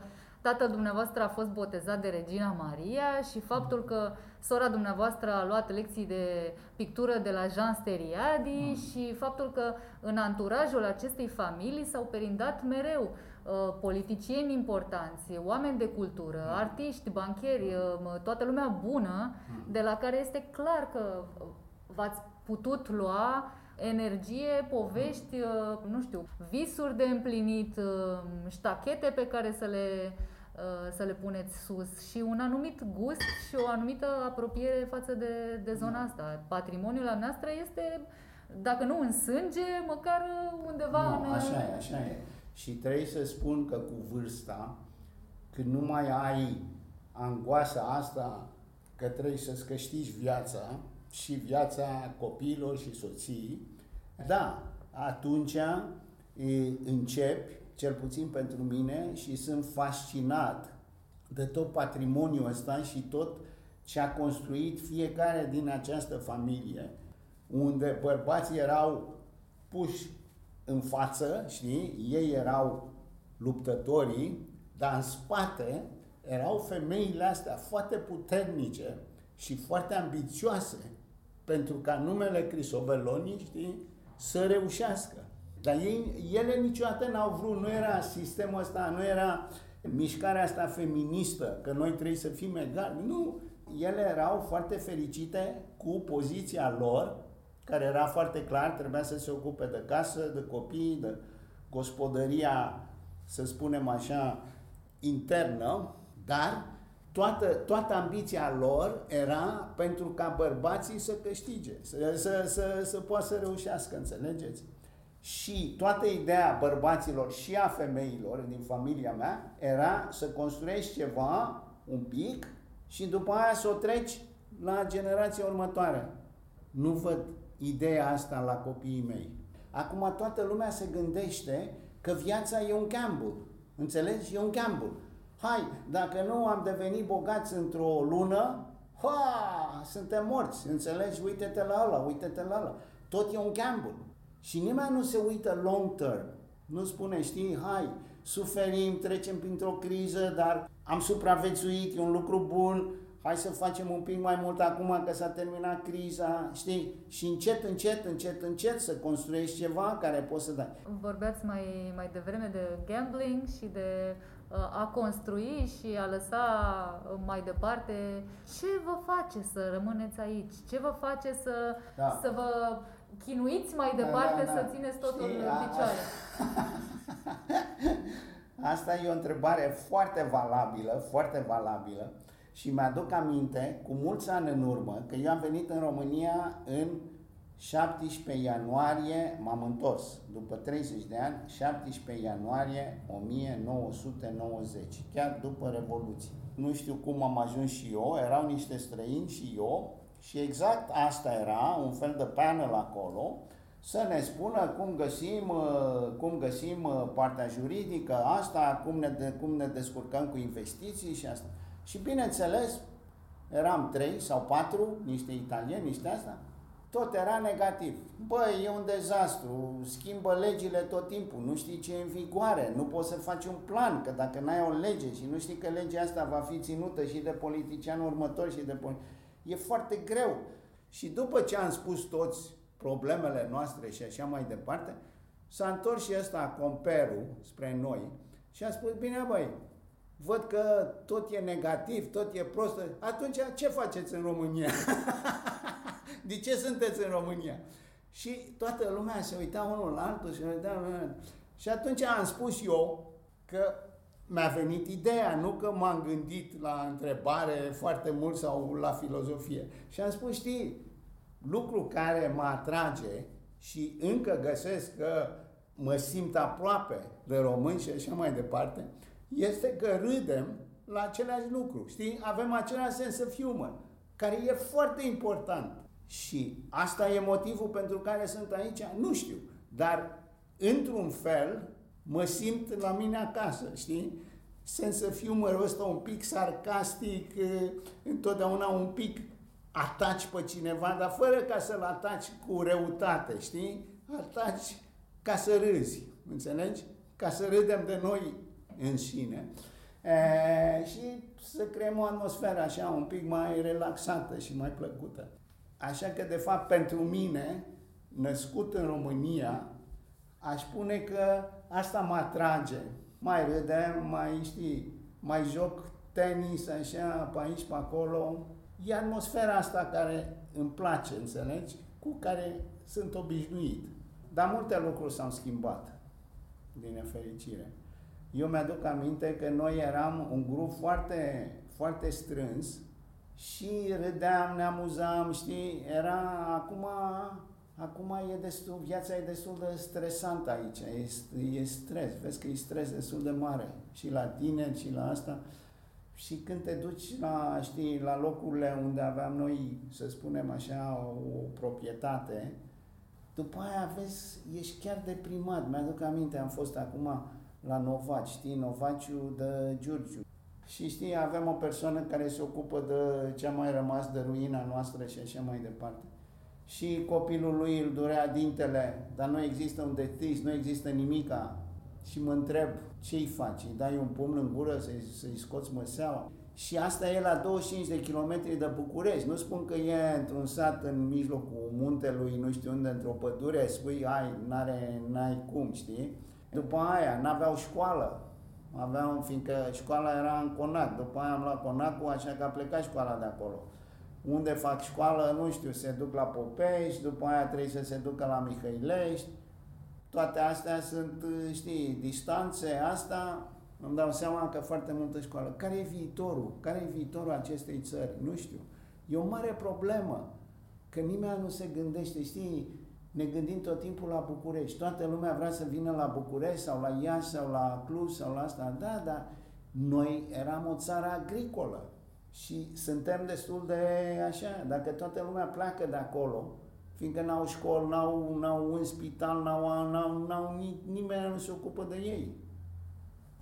tatăl dumneavoastră a fost botezat de Regina Maria și faptul că sora dumneavoastră a luat lecții de pictură de la Jean Steriadi mm. și faptul că în anturajul acestei familii s-au perindat mereu uh, politicieni importanți, oameni de cultură, mm. artiști, bancheri, uh, toată lumea bună, mm. de la care este clar că v-ați putut lua energie, povești, uh, nu știu, visuri de împlinit, uh, ștachete pe care să le Uh, să le puneți sus și un anumit gust și o anumită apropiere față de, de zona asta. Patrimoniul al noastră este, dacă nu în sânge, măcar undeva nu, în... așa e, așa e. Și trebuie să spun că cu vârsta, când nu mai ai angoasa asta că trebuie să-ți câștigi viața și viața copiilor și soții, da, atunci e, începi cel puțin pentru mine, și sunt fascinat de tot patrimoniul ăsta și tot ce a construit fiecare din această familie, unde bărbații erau puși în față, știi, ei erau luptătorii, dar în spate erau femeile astea foarte puternice și foarte ambițioase pentru ca numele Crisoveloni, știi, să reușească. Dar ei, ele niciodată n-au vrut, nu era sistemul ăsta, nu era mișcarea asta feministă, că noi trebuie să fim egali. Nu, ele erau foarte fericite cu poziția lor, care era foarte clar, trebuia să se ocupe de casă, de copii, de gospodăria, să spunem așa, internă, dar toată, toată ambiția lor era pentru ca bărbații să câștige, să, să, să, să poată să reușească, înțelegeți? Și toată ideea bărbaților și a femeilor din familia mea era să construiești ceva un pic și după aia să o treci la generația următoare. Nu văd ideea asta la copiii mei. Acum toată lumea se gândește că viața e un gamble. Înțelegi? E un gamble. Hai, dacă nu am devenit bogați într-o lună, ha, suntem morți. Înțelegi? Uite-te la ăla, uite-te la ăla. Tot e un gamble. Și nimeni nu se uită long term. Nu spune, știi, hai, suferim, trecem printr-o criză, dar am supraviețuit, e un lucru bun, hai să facem un pic mai mult acum că s-a terminat criza, știi? Și încet, încet, încet, încet să construiești ceva care poți să dai. Vorbeați mai, mai devreme de gambling și de uh, a construi și a lăsa uh, mai departe. Ce vă face să rămâneți aici? Ce vă face să, da. să vă chinuiți mai da, departe da, da, da. să țineți totul Știi, în picioare? Asta e o întrebare foarte valabilă, foarte valabilă și mi-aduc aminte, cu mulți ani în urmă, că eu am venit în România în 17 ianuarie, m-am întors, după 30 de ani, 17 ianuarie 1990, chiar după Revoluție. Nu știu cum am ajuns și eu, erau niște străini și eu, și exact asta era, un fel de panel acolo, să ne spună cum găsim, uh, cum găsim uh, partea juridică, asta, cum ne, cum ne descurcăm cu investiții și asta. Și bineînțeles, eram trei sau patru, niște italieni, niște asta, tot era negativ. Băi, e un dezastru, schimbă legile tot timpul, nu știi ce e în vigoare, nu poți să faci un plan, că dacă n-ai o lege și nu știi că legea asta va fi ținută și de politicianul următor și de politician, e foarte greu. Și după ce am spus toți problemele noastre și așa mai departe, s-a întors și ăsta comperul spre noi și a spus, bine băi, văd că tot e negativ, tot e prost, atunci ce faceți în România? De ce sunteți în România? Și toată lumea se uita unul la altul și uita unul la altul. Și atunci am spus eu că mi-a venit ideea, nu că m-am gândit la întrebare foarte mult sau la filozofie. Și am spus, știi, lucru care mă atrage și încă găsesc că mă simt aproape de români și așa mai departe, este că râdem la același lucru, știi? Avem același sens of humor, care e foarte important. Și asta e motivul pentru care sunt aici? Nu știu. Dar, într-un fel, mă simt la mine acasă, știi? Sens of humor ăsta un pic sarcastic, întotdeauna un pic ataci pe cineva, dar fără ca să-l ataci cu reutate, știi? Ataci ca să râzi, înțelegi? Ca să râdem de noi în sine. E, și să creăm o atmosferă așa un pic mai relaxată și mai plăcută. Așa că, de fapt, pentru mine, născut în România, aș spune că asta mă atrage. Mai râdem, mai știi, mai joc tenis așa, pe aici, pe acolo, E atmosfera asta care îmi place, înțelegi? Cu care sunt obișnuit. Dar multe lucruri s-au schimbat, din nefericire. Eu mi-aduc aminte că noi eram un grup foarte, foarte strâns și râdeam, ne amuzam, știi? Era acum, acum e destul, viața e destul de stresantă aici, e, e stres, vezi că e stres destul de mare și la tine și la asta. Și când te duci la, știi, la locurile unde aveam noi, să spunem așa, o proprietate, după aia vezi, ești chiar deprimat. Mi-aduc aminte, am fost acum la Novaci, știi, Novaciu de Giurgiu. Și știi, avem o persoană care se ocupă de ce a mai rămas de ruina noastră și așa mai departe. Și copilul lui îl durea dintele, dar nu există un detis, nu există nimica și mă întreb ce-i faci, îi dai un pumn în gură să-i, să-i scoți măseaua. Și asta e la 25 de kilometri de București. Nu spun că e într-un sat în mijlocul muntelui, nu știu unde, într-o pădure, spui, ai, n-are, n-ai cum, știi? După aia, n-aveau școală. Aveau, fiindcă școala era în Conac. După aia am luat Conacul, așa că a plecat școala de acolo. Unde fac școală, nu știu, se duc la Popești, după aia trebuie să se ducă la Mihăilești, toate astea sunt, știi, distanțe, asta, îmi dau seama că foarte multă școală. Care e viitorul? Care e viitorul acestei țări? Nu știu. E o mare problemă, că nimeni nu se gândește, știi, ne gândim tot timpul la București. Toată lumea vrea să vină la București sau la Iași sau la Cluj sau la asta. Da, dar noi eram o țară agricolă și suntem destul de așa. Dacă toată lumea pleacă de acolo, fiindcă n-au școli, n-au, n-au un spital, n-au, n-au, n-au, nimeni nu se ocupă de ei.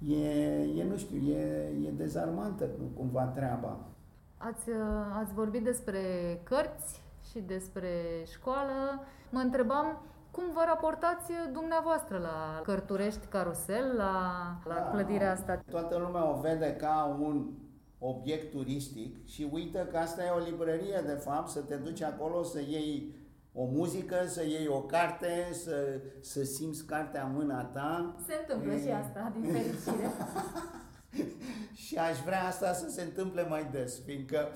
E, e nu știu, e, e dezarmantă cumva treaba. Ați, ați vorbit despre cărți și despre școală. Mă întrebam cum vă raportați dumneavoastră la Cărturești Carusel, la, la da, clădirea asta? Toată lumea o vede ca un obiect turistic și uită că asta e o librărie, de fapt, să te duci acolo să iei o muzică, să iei o carte, să, să simți cartea în mâna ta. Se întâmplă e... și asta, din fericire. și aș vrea asta să se întâmple mai des, fiindcă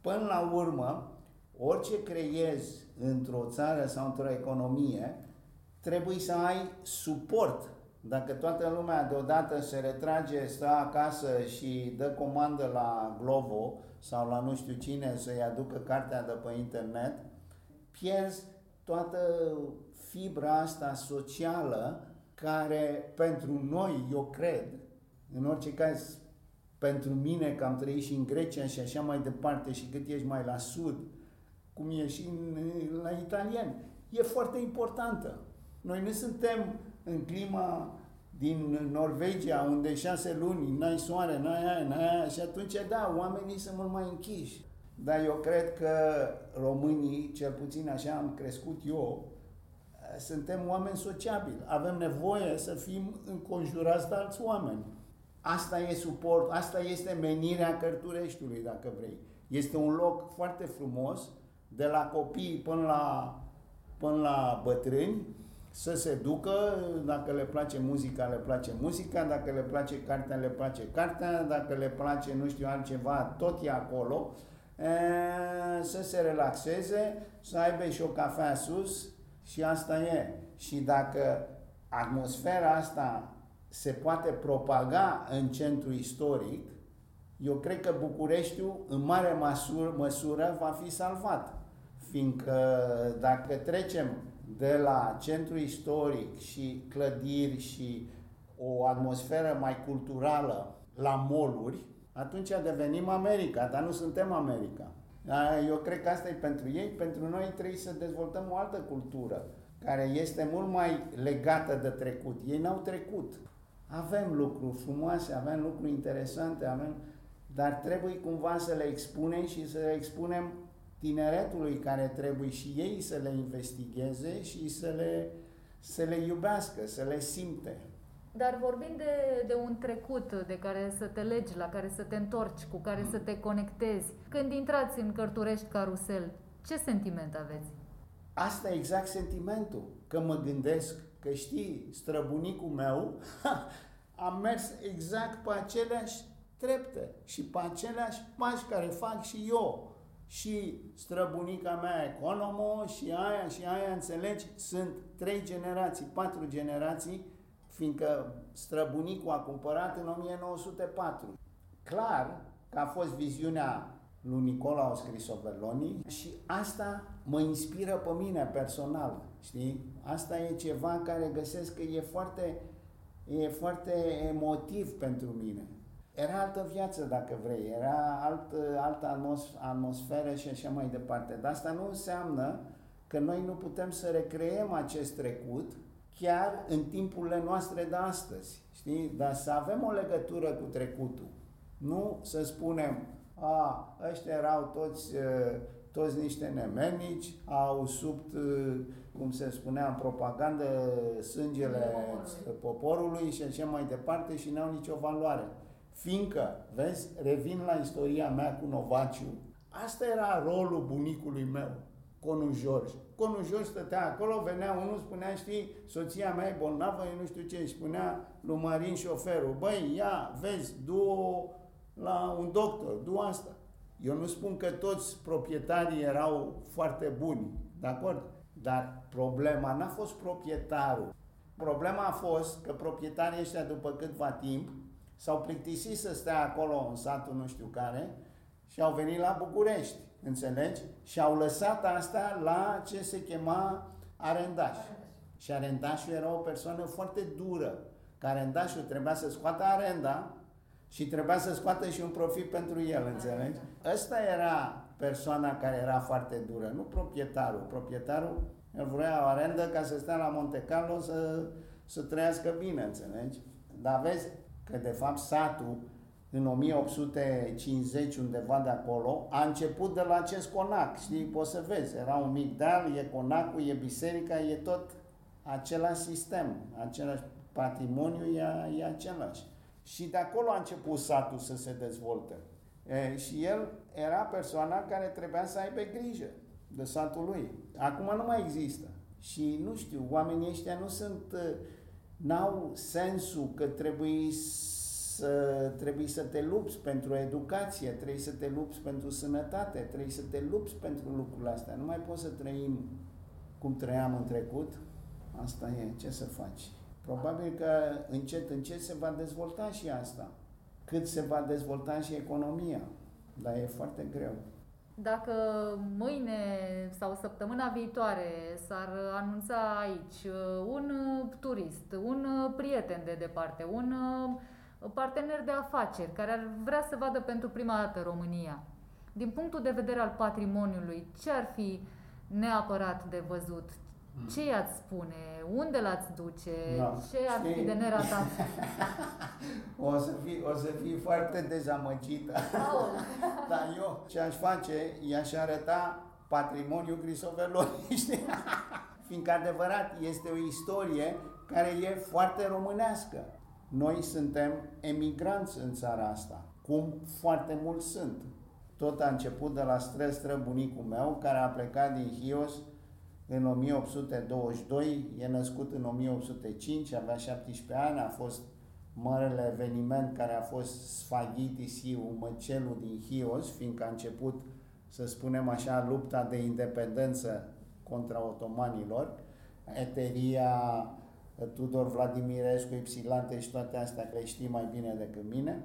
până la urmă, orice creezi într-o țară sau într-o economie, trebuie să ai suport Dacă toată lumea deodată se retrage, stă acasă și dă comandă la Glovo sau la nu știu cine să-i aducă cartea de pe internet, pierzi toată fibra asta socială care pentru noi, eu cred, în orice caz pentru mine că am trăit și în Grecia și așa mai departe și cât ești mai la sud, cum e și în, la italieni, e foarte importantă. Noi nu suntem în clima din Norvegia, unde șase luni n-ai soare, n-ai aia, n-ai aia, și atunci, da, oamenii sunt mult mai închiși. Dar eu cred că românii, cel puțin așa am crescut eu, suntem oameni sociabili. Avem nevoie să fim înconjurați de alți oameni. Asta e suport, asta este menirea Cărtureștiului, dacă vrei. Este un loc foarte frumos, de la copii până la, până la bătrâni, să se ducă, dacă le place muzica, le place muzica, dacă le place cartea, le place cartea, dacă le place nu știu altceva, tot e acolo, e, să se relaxeze, să aibă și o cafea sus și asta e. Și dacă atmosfera asta se poate propaga în centru istoric, eu cred că Bucureștiul în mare măsură, măsură va fi salvat. Fiindcă dacă trecem de la centru istoric și clădiri și o atmosferă mai culturală la moluri, atunci devenim America, dar nu suntem America. Eu cred că asta e pentru ei, pentru noi trebuie să dezvoltăm o altă cultură care este mult mai legată de trecut. Ei n-au trecut. Avem lucruri frumoase, avem lucruri interesante, avem, dar trebuie cumva să le expunem și să le expunem tineretului care trebuie și ei să le investigheze și să le, să le iubească, să le simte. Dar vorbind de, de un trecut de care să te legi, la care să te întorci, cu care mm. să te conectezi, când intrați în Cărturești Carusel, ce sentiment aveți? Asta e exact sentimentul, că mă gândesc că știi, străbunicul meu a mers exact pe aceleași trepte și pe aceleași pași care fac și eu. Și străbunica mea economo și aia și aia, înțelegi, sunt trei generații, patru generații, fiindcă străbunicul a cumpărat în 1904. Clar că a fost viziunea lui Nicola Scrisovelloni și asta mă inspiră pe mine personal, știi? Asta e ceva care găsesc că e foarte, e foarte emotiv pentru mine. Era altă viață, dacă vrei, era alt, altă atmosferă și așa mai departe. Dar asta nu înseamnă că noi nu putem să recreăm acest trecut chiar în timpurile noastre de astăzi, știi? Dar să avem o legătură cu trecutul. Nu să spunem, a, ăștia erau toți, toți niște nemenici, au sub, cum se spunea în propagandă, sângele poporului și așa mai departe și n-au nicio valoare. Fiindcă, vezi, revin la istoria mea cu Novaciu, asta era rolul bunicului meu, Conul George. Conul George stătea acolo, venea unul, spunea, știi, soția mea e bolnavă, nu știu ce, spunea lui Marin șoferul, băi, ia, vezi, du la un doctor, du asta. Eu nu spun că toți proprietarii erau foarte buni, de acord? Dar problema n-a fost proprietarul. Problema a fost că proprietarii ăștia după câtva timp s-au plictisit să stea acolo în satul nu știu care și au venit la București, înțelegi? Și au lăsat asta la ce se chema arendaș. Și arendașul era o persoană foarte dură, că arendașul trebuia să scoată arenda și trebuia să scoată și un profit pentru el, înțelegi? Ăsta era persoana care era foarte dură, nu proprietarul. Proprietarul el vrea o arendă ca să stea la Monte Carlo să, să trăiască bine, înțelegi? Dar vezi că de fapt satul în 1850 undeva de acolo, a început de la acest conac, știi, poți să vezi, era un mic deal, e conacul, e biserica, e tot același sistem, același patrimoniu e, e același. Și de acolo a început satul să se dezvolte. E, și el era persoana care trebuia să aibă grijă de satul lui. Acum nu mai există. Și nu știu, oamenii ăștia nu sunt, n-au sensul că trebuie să, trebuie să te lupți pentru educație, trebuie să te lupți pentru sănătate, trebuie să te lupți pentru lucrurile astea. Nu mai poți să trăim cum trăiam în trecut. Asta e, ce să faci? Probabil că încet, încet se va dezvolta și asta. Cât se va dezvolta și economia. Dar e foarte greu. Dacă mâine sau săptămâna viitoare s-ar anunța aici uh, un uh, turist, un uh, prieten de departe, un partener de afaceri care ar vrea să vadă pentru prima dată România, din punctul de vedere al patrimoniului, ce ar fi neapărat de văzut? Ce i-ați spune? Unde l-ați duce? Da. Ce ar fi de neratat? o, să fii, o să fii foarte dezamăgită. Dar eu ce aș face, i-aș arăta patrimoniul Crisovelor, știi? Fiindcă adevărat este o istorie care e foarte românească. Noi suntem emigranți în țara asta, cum foarte mulți sunt. Tot a început de la stră bunicul meu, care a plecat din Hios în 1822, e născut în 1805, avea 17 ani, a fost marele eveniment care a fost Sfagitisiu, măcelul din Hios, fiindcă a început, să spunem așa, lupta de independență contra otomanilor. Eteria, Tudor Vladimirescu, Ipsilante și toate astea, le știi mai bine decât mine.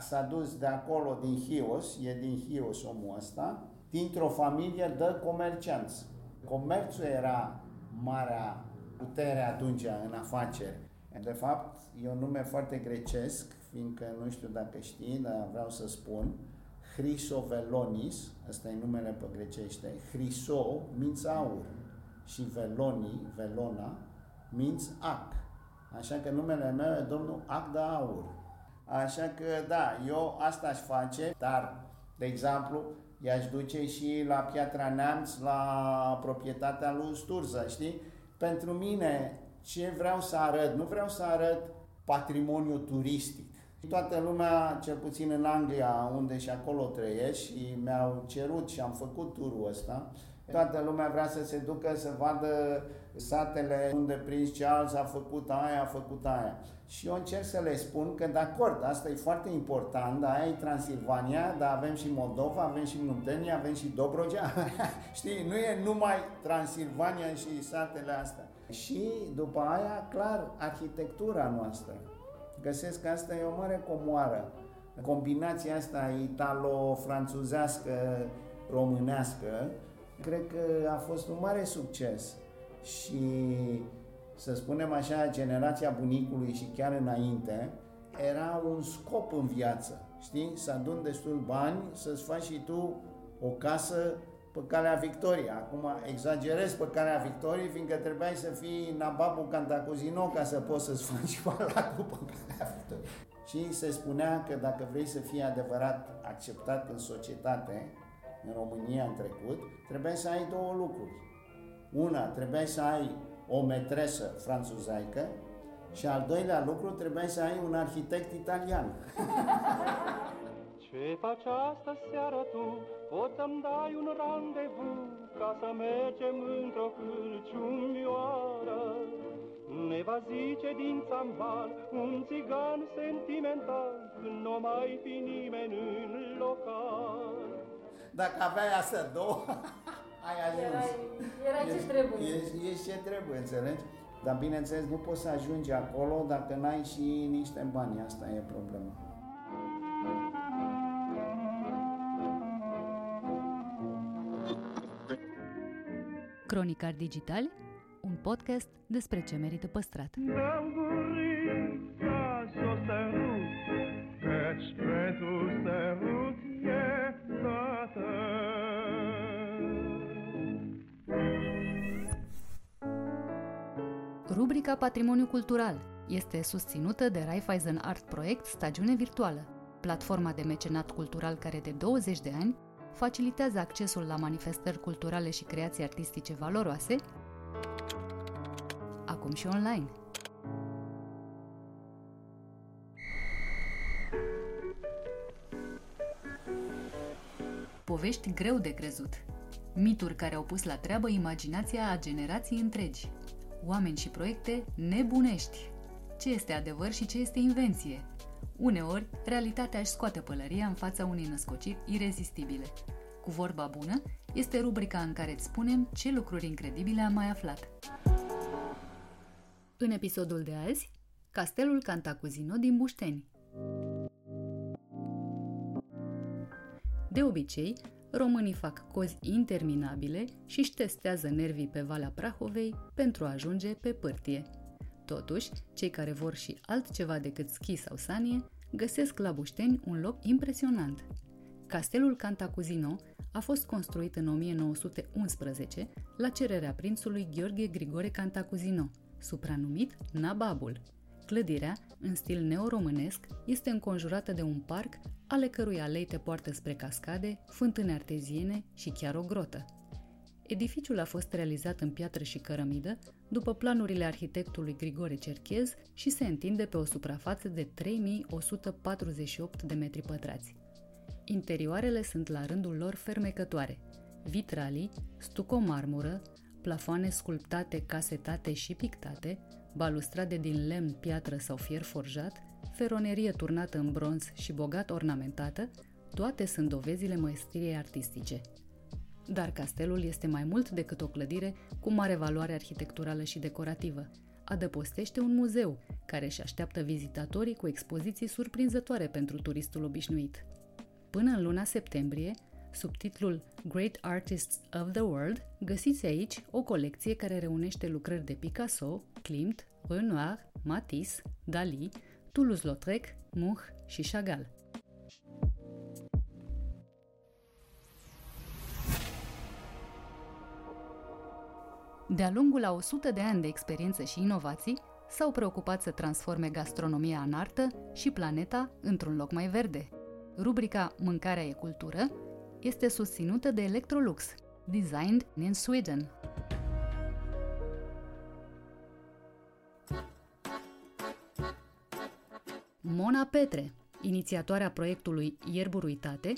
S-a dus de acolo, din Hios, e din Hios omul ăsta, dintr-o familie de comercianți Comerțul era marea putere atunci în afaceri. De fapt, e un nume foarte grecesc, fiindcă nu știu dacă știi, dar vreau să spun, Hrisovelonis, ăsta e numele pe grecește, Hriso minți aur și Veloni, Velona, minți ac. Așa că numele meu e domnul Ac de Aur. Așa că, da, eu asta aș face, dar, de exemplu, i-aș duce și la Piatra Neamț, la proprietatea lui Sturza, știi? Pentru mine, ce vreau să arăt? Nu vreau să arăt patrimoniu turistic. Toată lumea, cel puțin în Anglia, unde și acolo trăiesc și mi-au cerut și am făcut turul ăsta, toată lumea vrea să se ducă să vadă satele unde Prince Charles a făcut aia, a făcut aia. Și eu încerc să le spun că, de acord, asta e foarte important, dar aia e Transilvania, dar avem și Moldova, avem și Muntenia, avem și Dobrogea. Știi, nu e numai Transilvania și satele astea. Și după aia, clar, arhitectura noastră. Găsesc că asta e o mare comoară. Combinația asta italo-franțuzească, românească, cred că a fost un mare succes. Și să spunem așa, generația bunicului și chiar înainte, era un scop în viață, știi? Să adun destul bani, să-ți faci și tu o casă pe calea victoriei. Acum exagerez pe calea victoriei, fiindcă trebuia să fii Nababu Cantacuzino ca să poți să-ți faci palacul pe calea victoriei. Și se spunea că dacă vrei să fii adevărat acceptat în societate, în România în trecut, trebuie să ai două lucruri. Una, trebuie să ai o metresă franțuzaică și al doilea lucru, trebuie să ai un arhitect italian. Ce faci asta seara tu? Poți să-mi dai un randevu ca să mergem într-o cârciumioară. Ne va zice din țambal un țigan sentimental când nu mai fi nimeni în local. Dacă aveai astea două, ai ajuns. Era, era ce trebuie. Ești, ești ce trebuie, înțelegi? Dar bineînțeles nu poți să ajungi acolo dacă n-ai și niște bani, asta e problema. Cronicar Digital, un podcast despre ce merită păstrat. Căci pentru sărut e Rubrica Patrimoniu Cultural este susținută de Raiffeisen Art Project Stagiune Virtuală, platforma de mecenat cultural care de 20 de ani facilitează accesul la manifestări culturale și creații artistice valoroase, acum și online. Povești greu de crezut. Mituri care au pus la treabă imaginația a generații întregi – oameni și proiecte nebunești. Ce este adevăr și ce este invenție? Uneori, realitatea își scoate pălăria în fața unei născociri irezistibile. Cu vorba bună este rubrica în care îți spunem ce lucruri incredibile am mai aflat. În episodul de azi, Castelul Cantacuzino din Bușteni. De obicei, românii fac cozi interminabile și își testează nervii pe Valea Prahovei pentru a ajunge pe pârtie. Totuși, cei care vor și altceva decât schi sau sanie găsesc la Bușteni un loc impresionant. Castelul Cantacuzino a fost construit în 1911 la cererea prințului Gheorghe Grigore Cantacuzino, supranumit Nababul. Clădirea, în stil neoromânesc, este înconjurată de un parc ale cărui alei te poartă spre cascade, fântâne arteziene și chiar o grotă. Edificiul a fost realizat în piatră și cărămidă, după planurile arhitectului Grigore Cerchez și se întinde pe o suprafață de 3148 de metri pătrați. Interioarele sunt la rândul lor fermecătoare. Vitralii, stuco-marmură, plafoane sculptate, casetate și pictate, balustrade din lemn, piatră sau fier forjat, feronerie turnată în bronz și bogat ornamentată, toate sunt dovezile maestriei artistice. Dar castelul este mai mult decât o clădire cu mare valoare arhitecturală și decorativă. Adăpostește un muzeu care își așteaptă vizitatorii cu expoziții surprinzătoare pentru turistul obișnuit. Până în luna septembrie, sub titlul Great Artists of the World, găsiți aici o colecție care reunește lucrări de Picasso, Klimt, Renoir, Matisse, Dali, Toulouse-Lautrec, Munch și Chagall. De-a lungul a 100 de ani de experiență și inovații, s-au preocupat să transforme gastronomia în artă și planeta într-un loc mai verde. Rubrica Mâncarea e cultură este susținută de Electrolux, designed in Sweden. Mona Petre, inițiatoarea proiectului Ierburi Uitate,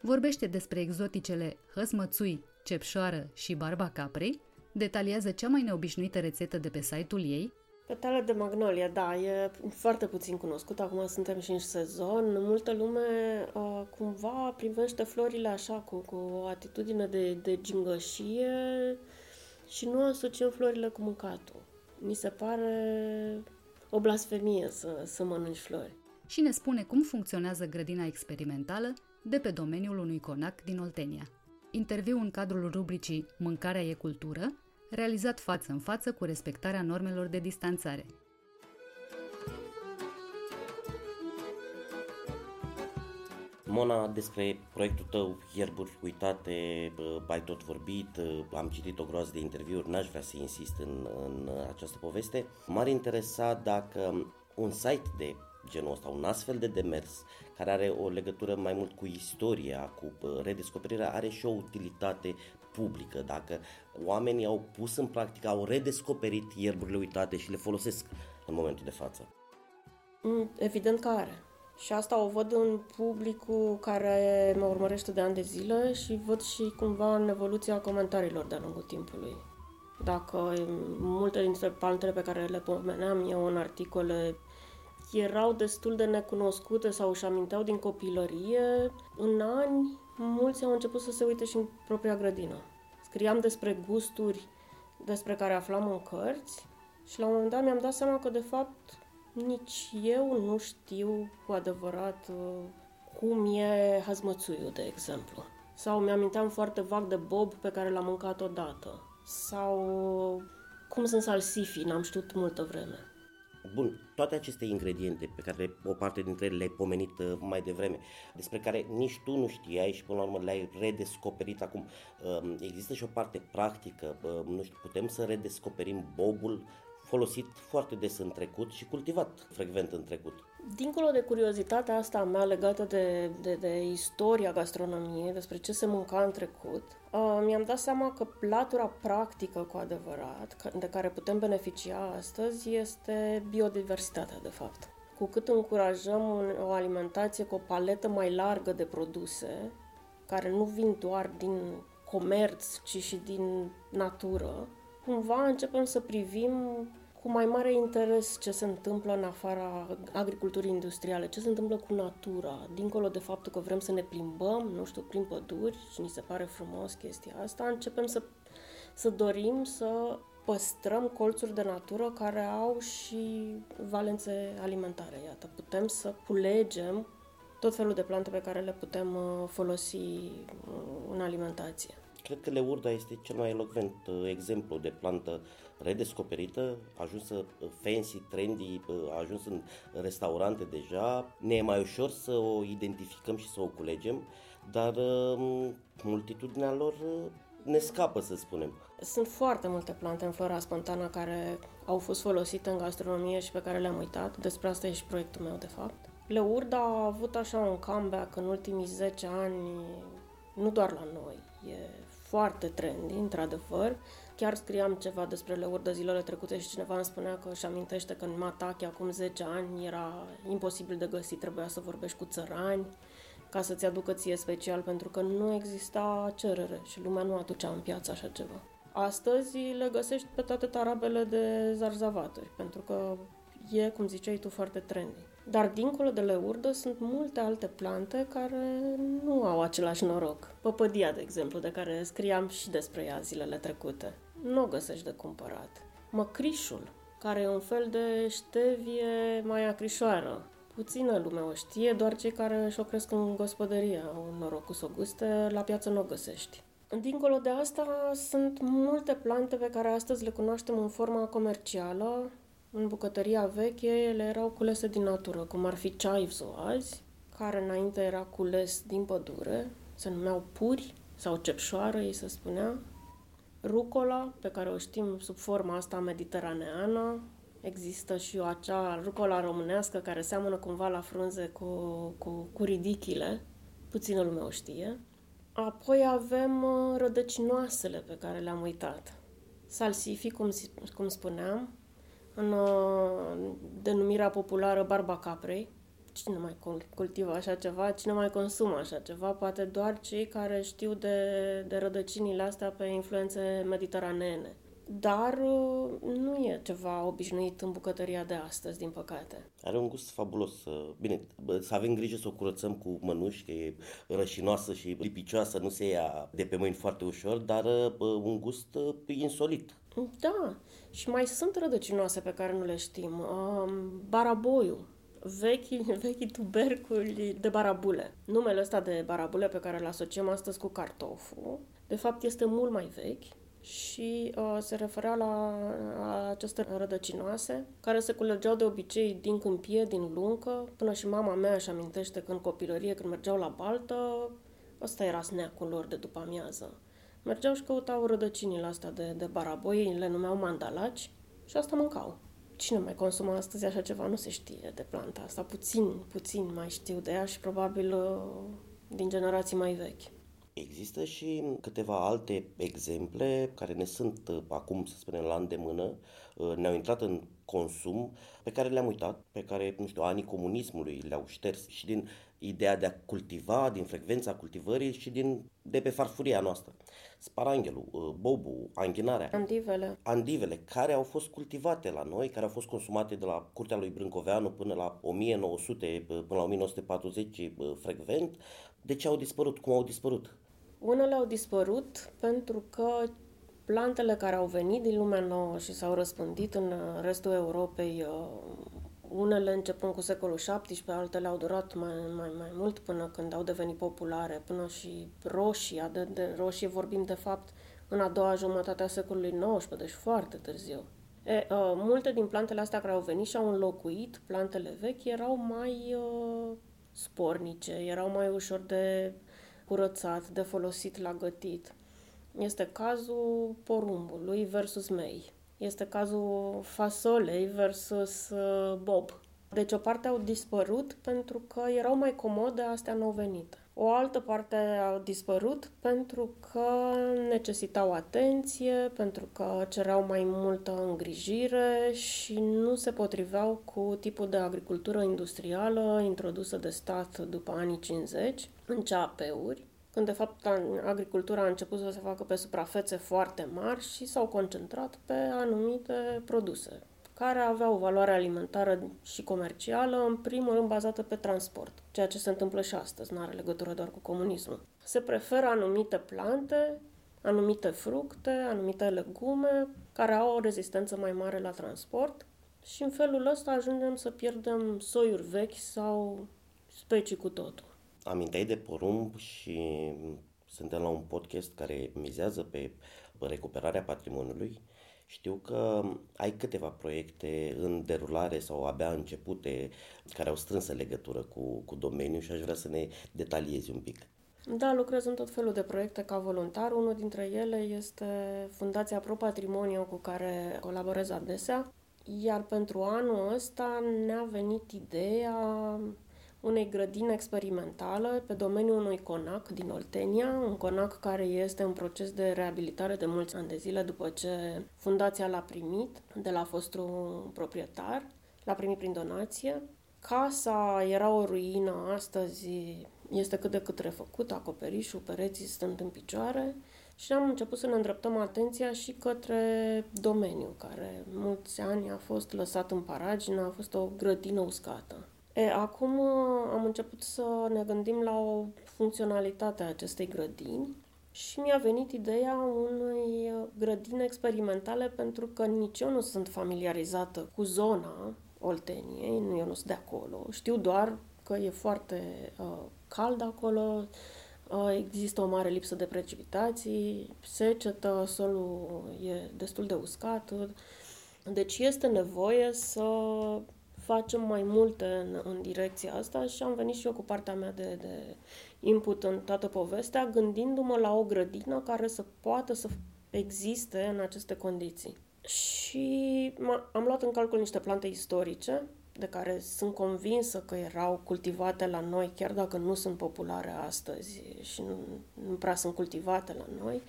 vorbește despre exoticele hăsmățui, cepșoară și barba caprei, detaliază cea mai neobișnuită rețetă de pe site-ul ei, Petale de magnolie, da, e foarte puțin cunoscut. Acum suntem și în sezon. Multă lume uh, cumva privește florile așa cu, cu o atitudine de, de gingășie și nu asociem florile cu mâncatul. Mi se pare o blasfemie să, să mănânci flori. Și ne spune cum funcționează grădina experimentală de pe domeniul unui conac din Oltenia. Interviu în cadrul rubricii Mâncarea e cultură, realizat față în față cu respectarea normelor de distanțare. Mona, despre proiectul tău, Ierburi Uitate, ai tot vorbit, am citit o groază de interviuri, n-aș vrea să insist în, în această poveste. M-ar interesa dacă un site de genul ăsta, un astfel de demers care are o legătură mai mult cu istoria, cu redescoperirea, are și o utilitate publică. Dacă oamenii au pus în practică, au redescoperit ierburile uitate și le folosesc în momentul de față. Mm, evident că are. Și asta o văd în publicul care mă urmărește de ani de zile și văd și cumva în evoluția comentariilor de-a lungul timpului. Dacă multe dintre paltele pe care le pomeneam eu în articole erau destul de necunoscute sau își aminteau din copilărie, în ani mulți au început să se uite și în propria grădină. Scriam despre gusturi despre care aflam în cărți și la un moment dat mi-am dat seama că de fapt nici eu nu știu cu adevărat uh, cum e hazmățuiul, de exemplu. Sau mi-aminteam foarte vag de bob pe care l-am mâncat odată. Sau cum sunt salsifii, n-am știut multă vreme. Bun, toate aceste ingrediente pe care o parte dintre ele le-ai pomenit uh, mai devreme, despre care nici tu nu știai și până la urmă le-ai redescoperit acum, uh, există și o parte practică, uh, nu știu, putem să redescoperim bobul folosit foarte des în trecut și cultivat frecvent în trecut. Dincolo de curiozitatea asta mea legată de, de, de istoria gastronomiei, despre ce se mânca în trecut, uh, mi-am dat seama că platura practică cu adevărat, de care putem beneficia astăzi, este biodiversitatea, de fapt. Cu cât încurajăm o alimentație cu o paletă mai largă de produse, care nu vin doar din comerț, ci și din natură, cumva începem să privim cu mai mare interes ce se întâmplă în afara agriculturii industriale, ce se întâmplă cu natura, dincolo de faptul că vrem să ne plimbăm, nu știu, prin păduri și ni se pare frumos chestia asta, începem să, să dorim să păstrăm colțuri de natură care au și valențe alimentare. Iată, putem să culegem tot felul de plante pe care le putem uh, folosi uh, în alimentație. Cred că leurda este cel mai elocvent uh, exemplu de plantă redescoperită, ajunsă fancy, trendy, a ajuns în restaurante deja. Ne e mai ușor să o identificăm și să o culegem, dar multitudinea lor ne scapă, să spunem. Sunt foarte multe plante în flora spontană care au fost folosite în gastronomie și pe care le-am uitat. Despre asta e și proiectul meu, de fapt. Leurda a avut așa un comeback în ultimii 10 ani, nu doar la noi. E foarte trendy, într-adevăr. Chiar scriam ceva despre leurdă zilele trecute și cineva îmi spunea că își amintește că în Matache acum 10 ani era imposibil de găsit, trebuia să vorbești cu țărani ca să-ți aducă ție special, pentru că nu exista cerere și lumea nu aducea în piață așa ceva. Astăzi le găsești pe toate tarabele de zarzavaturi, pentru că e, cum ziceai tu, foarte trendy. Dar dincolo de leurdă sunt multe alte plante care nu au același noroc. Păpădia, de exemplu, de care scriam și despre ea zilele trecute. Nu o găsești de cumpărat. Măcrișul, care e un fel de ștevie mai acrișoară. Puțină lume o știe, doar cei care și-o cresc în gospodărie au norocul să o guste, la piață nu o găsești. Dincolo de asta, sunt multe plante pe care astăzi le cunoaștem în forma comercială. În bucătăria veche, ele erau culese din natură, cum ar fi ceaivzo azi, care înainte era cules din pădure, se numeau puri sau cepșoară, ei se spunea. Rucola, pe care o știm sub forma asta mediteraneană, Există și o acea rucola românească care seamănă cumva la frunze cu, cu, cu ridichile. Puțină lume o știe. Apoi avem uh, rădăcinoasele pe care le-am uitat. Salsifii, cum, cum spuneam, în uh, denumirea populară barba caprei. Cine mai cultivă așa ceva? Cine mai consumă așa ceva? Poate doar cei care știu de, de rădăcinile astea pe influențe mediteraneene dar uh, nu e ceva obișnuit în bucătăria de astăzi, din păcate. Are un gust fabulos. Uh, bine, să avem grijă să o curățăm cu mănuși, că e rășinoasă și lipicioasă, nu se ia de pe mâini foarte ușor, dar uh, un gust insolit. Da, și mai sunt rădăcinoase pe care nu le știm. Um, baraboiul, vechi, vechi tuberculi de barabule. Numele ăsta de barabule pe care îl asociem astăzi cu cartoful, de fapt este mult mai vechi și uh, se referea la, la aceste rădăcinoase, care se culegeau de obicei din câmpie, din luncă, până și mama mea își amintește că în copilărie, când mergeau la baltă, ăsta era sneacul lor de după amiază. Mergeau și căutau rădăcinile astea de, de baraboi, le numeau mandalaci și asta mâncau. Cine mai consumă astăzi așa ceva? Nu se știe de planta asta. Puțin, puțin mai știu de ea și probabil uh, din generații mai vechi. Există și câteva alte exemple care ne sunt uh, acum, să spunem, la îndemână, uh, ne-au intrat în consum, pe care le-am uitat, pe care, nu știu, anii comunismului le-au șters și din ideea de a cultiva, din frecvența cultivării și din, de pe farfuria noastră. Sparanghelul, uh, bobu, anghinarea. Andivele. Andivele, care au fost cultivate la noi, care au fost consumate de la curtea lui Brâncoveanu până la 1900, până la 1940 frecvent. De ce au dispărut? Cum au dispărut? Unele au dispărut pentru că plantele care au venit din lumea nouă și s-au răspândit în restul Europei, uh, unele începând cu secolul XVII, altele au durat mai, mai, mai mult până când au devenit populare, până și roșia, de, de roșie vorbim de fapt în a doua jumătate a secolului XIX, deci foarte târziu. E, uh, multe din plantele astea care au venit și au înlocuit plantele vechi erau mai uh, spornice, erau mai ușor de curățat, de folosit la gătit. Este cazul porumbului versus mei. Este cazul fasolei versus uh, bob. Deci o parte au dispărut pentru că erau mai comode, astea nou venite. O altă parte au dispărut pentru că necesitau atenție, pentru că cereau mai multă îngrijire și nu se potriveau cu tipul de agricultură industrială introdusă de stat după anii 50 în ceapeuri, când de fapt agricultura a început să se facă pe suprafețe foarte mari și s-au concentrat pe anumite produse care aveau o valoare alimentară și comercială, în primul rând bazată pe transport, ceea ce se întâmplă și astăzi, nu are legătură doar cu comunismul. Se preferă anumite plante anumite fructe, anumite legume care au o rezistență mai mare la transport și în felul ăsta ajungem să pierdem soiuri vechi sau specii cu totul. Aminteai de porumb și suntem la un podcast care mizează pe recuperarea patrimoniului. Știu că ai câteva proiecte în derulare sau abia începute care au strânsă legătură cu, cu domeniul și aș vrea să ne detaliezi un pic. Da, lucrez în tot felul de proiecte ca voluntar. Unul dintre ele este Fundația Pro Patrimoniu cu care colaborez adesea. Iar pentru anul ăsta ne-a venit ideea unei grădini experimentale pe domeniul unui conac din Oltenia, un conac care este în proces de reabilitare de mulți ani de zile după ce fundația l-a primit de la fostul proprietar, l-a primit prin donație. Casa era o ruină, astăzi este cât de cât refăcut, acoperișul, pereții sunt în picioare și am început să ne îndreptăm atenția și către domeniu, care mulți ani a fost lăsat în paragină, a fost o grădină uscată. E, acum uh, am început să ne gândim la o funcționalitate a acestei grădini și mi-a venit ideea unei uh, grădini experimentale pentru că nici eu nu sunt familiarizată cu zona Olteniei, nu eu nu sunt de acolo. Știu doar că e foarte uh, cald acolo, uh, există o mare lipsă de precipitații, secetă, solul e destul de uscat. Deci este nevoie să facem mai multe în, în direcția asta și am venit și eu cu partea mea de, de input în toată povestea, gândindu-mă la o grădină care să poată să existe în aceste condiții. Și am luat în calcul niște plante istorice, de care sunt convinsă că erau cultivate la noi, chiar dacă nu sunt populare astăzi și nu, nu prea sunt cultivate la noi.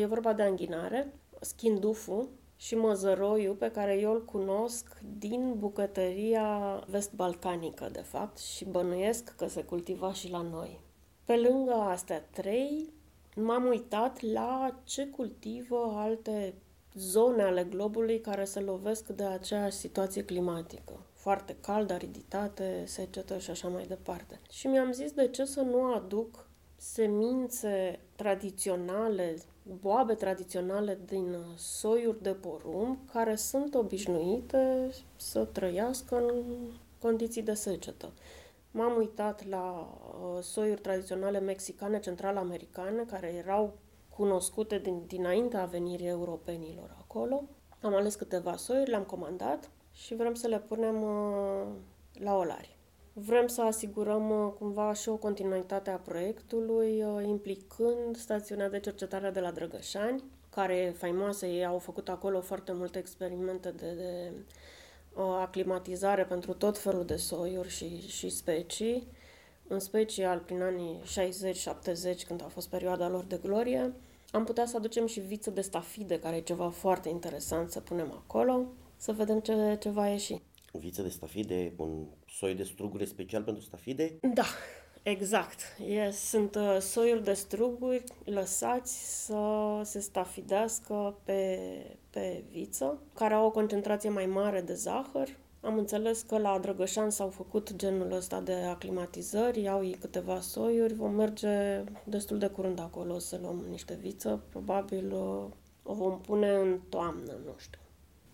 E vorba de anghinare, schindufu, și măzăroiul pe care eu îl cunosc din bucătăria vest-balcanică, de fapt, și bănuiesc că se cultiva și la noi. Pe lângă astea trei, m-am uitat la ce cultivă alte zone ale globului care se lovesc de aceeași situație climatică. Foarte cald, ariditate, secetă și așa mai departe. Și mi-am zis de ce să nu aduc semințe tradiționale boabe tradiționale din soiuri de porumb care sunt obișnuite să trăiască în condiții de secetă. M-am uitat la uh, soiuri tradiționale mexicane, central-americane, care erau cunoscute din, dinaintea venirii europenilor acolo. Am ales câteva soiuri, le-am comandat și vrem să le punem uh, la olari. Vrem să asigurăm uh, cumva și o continuitate a proiectului, uh, implicând stațiunea de cercetare de la Drăgășani, care e faimoasă, ei au făcut acolo foarte multe experimente de, de uh, aclimatizare pentru tot felul de soiuri și, și specii, în special prin anii 60-70, când a fost perioada lor de glorie. Am putea să aducem și viță de stafide, care e ceva foarte interesant să punem acolo, să vedem ce, ce va ieși viță de stafide, un soi de strugure special pentru stafide? Da, exact. Yes, sunt uh, soiuri de struguri lăsați să se stafidească pe, pe viță, care au o concentrație mai mare de zahăr. Am înțeles că la Drăgășan s-au făcut genul ăsta de aclimatizări, iau ei câteva soiuri, vom merge destul de curând acolo să luăm niște viță, probabil uh, o vom pune în toamnă, nu știu.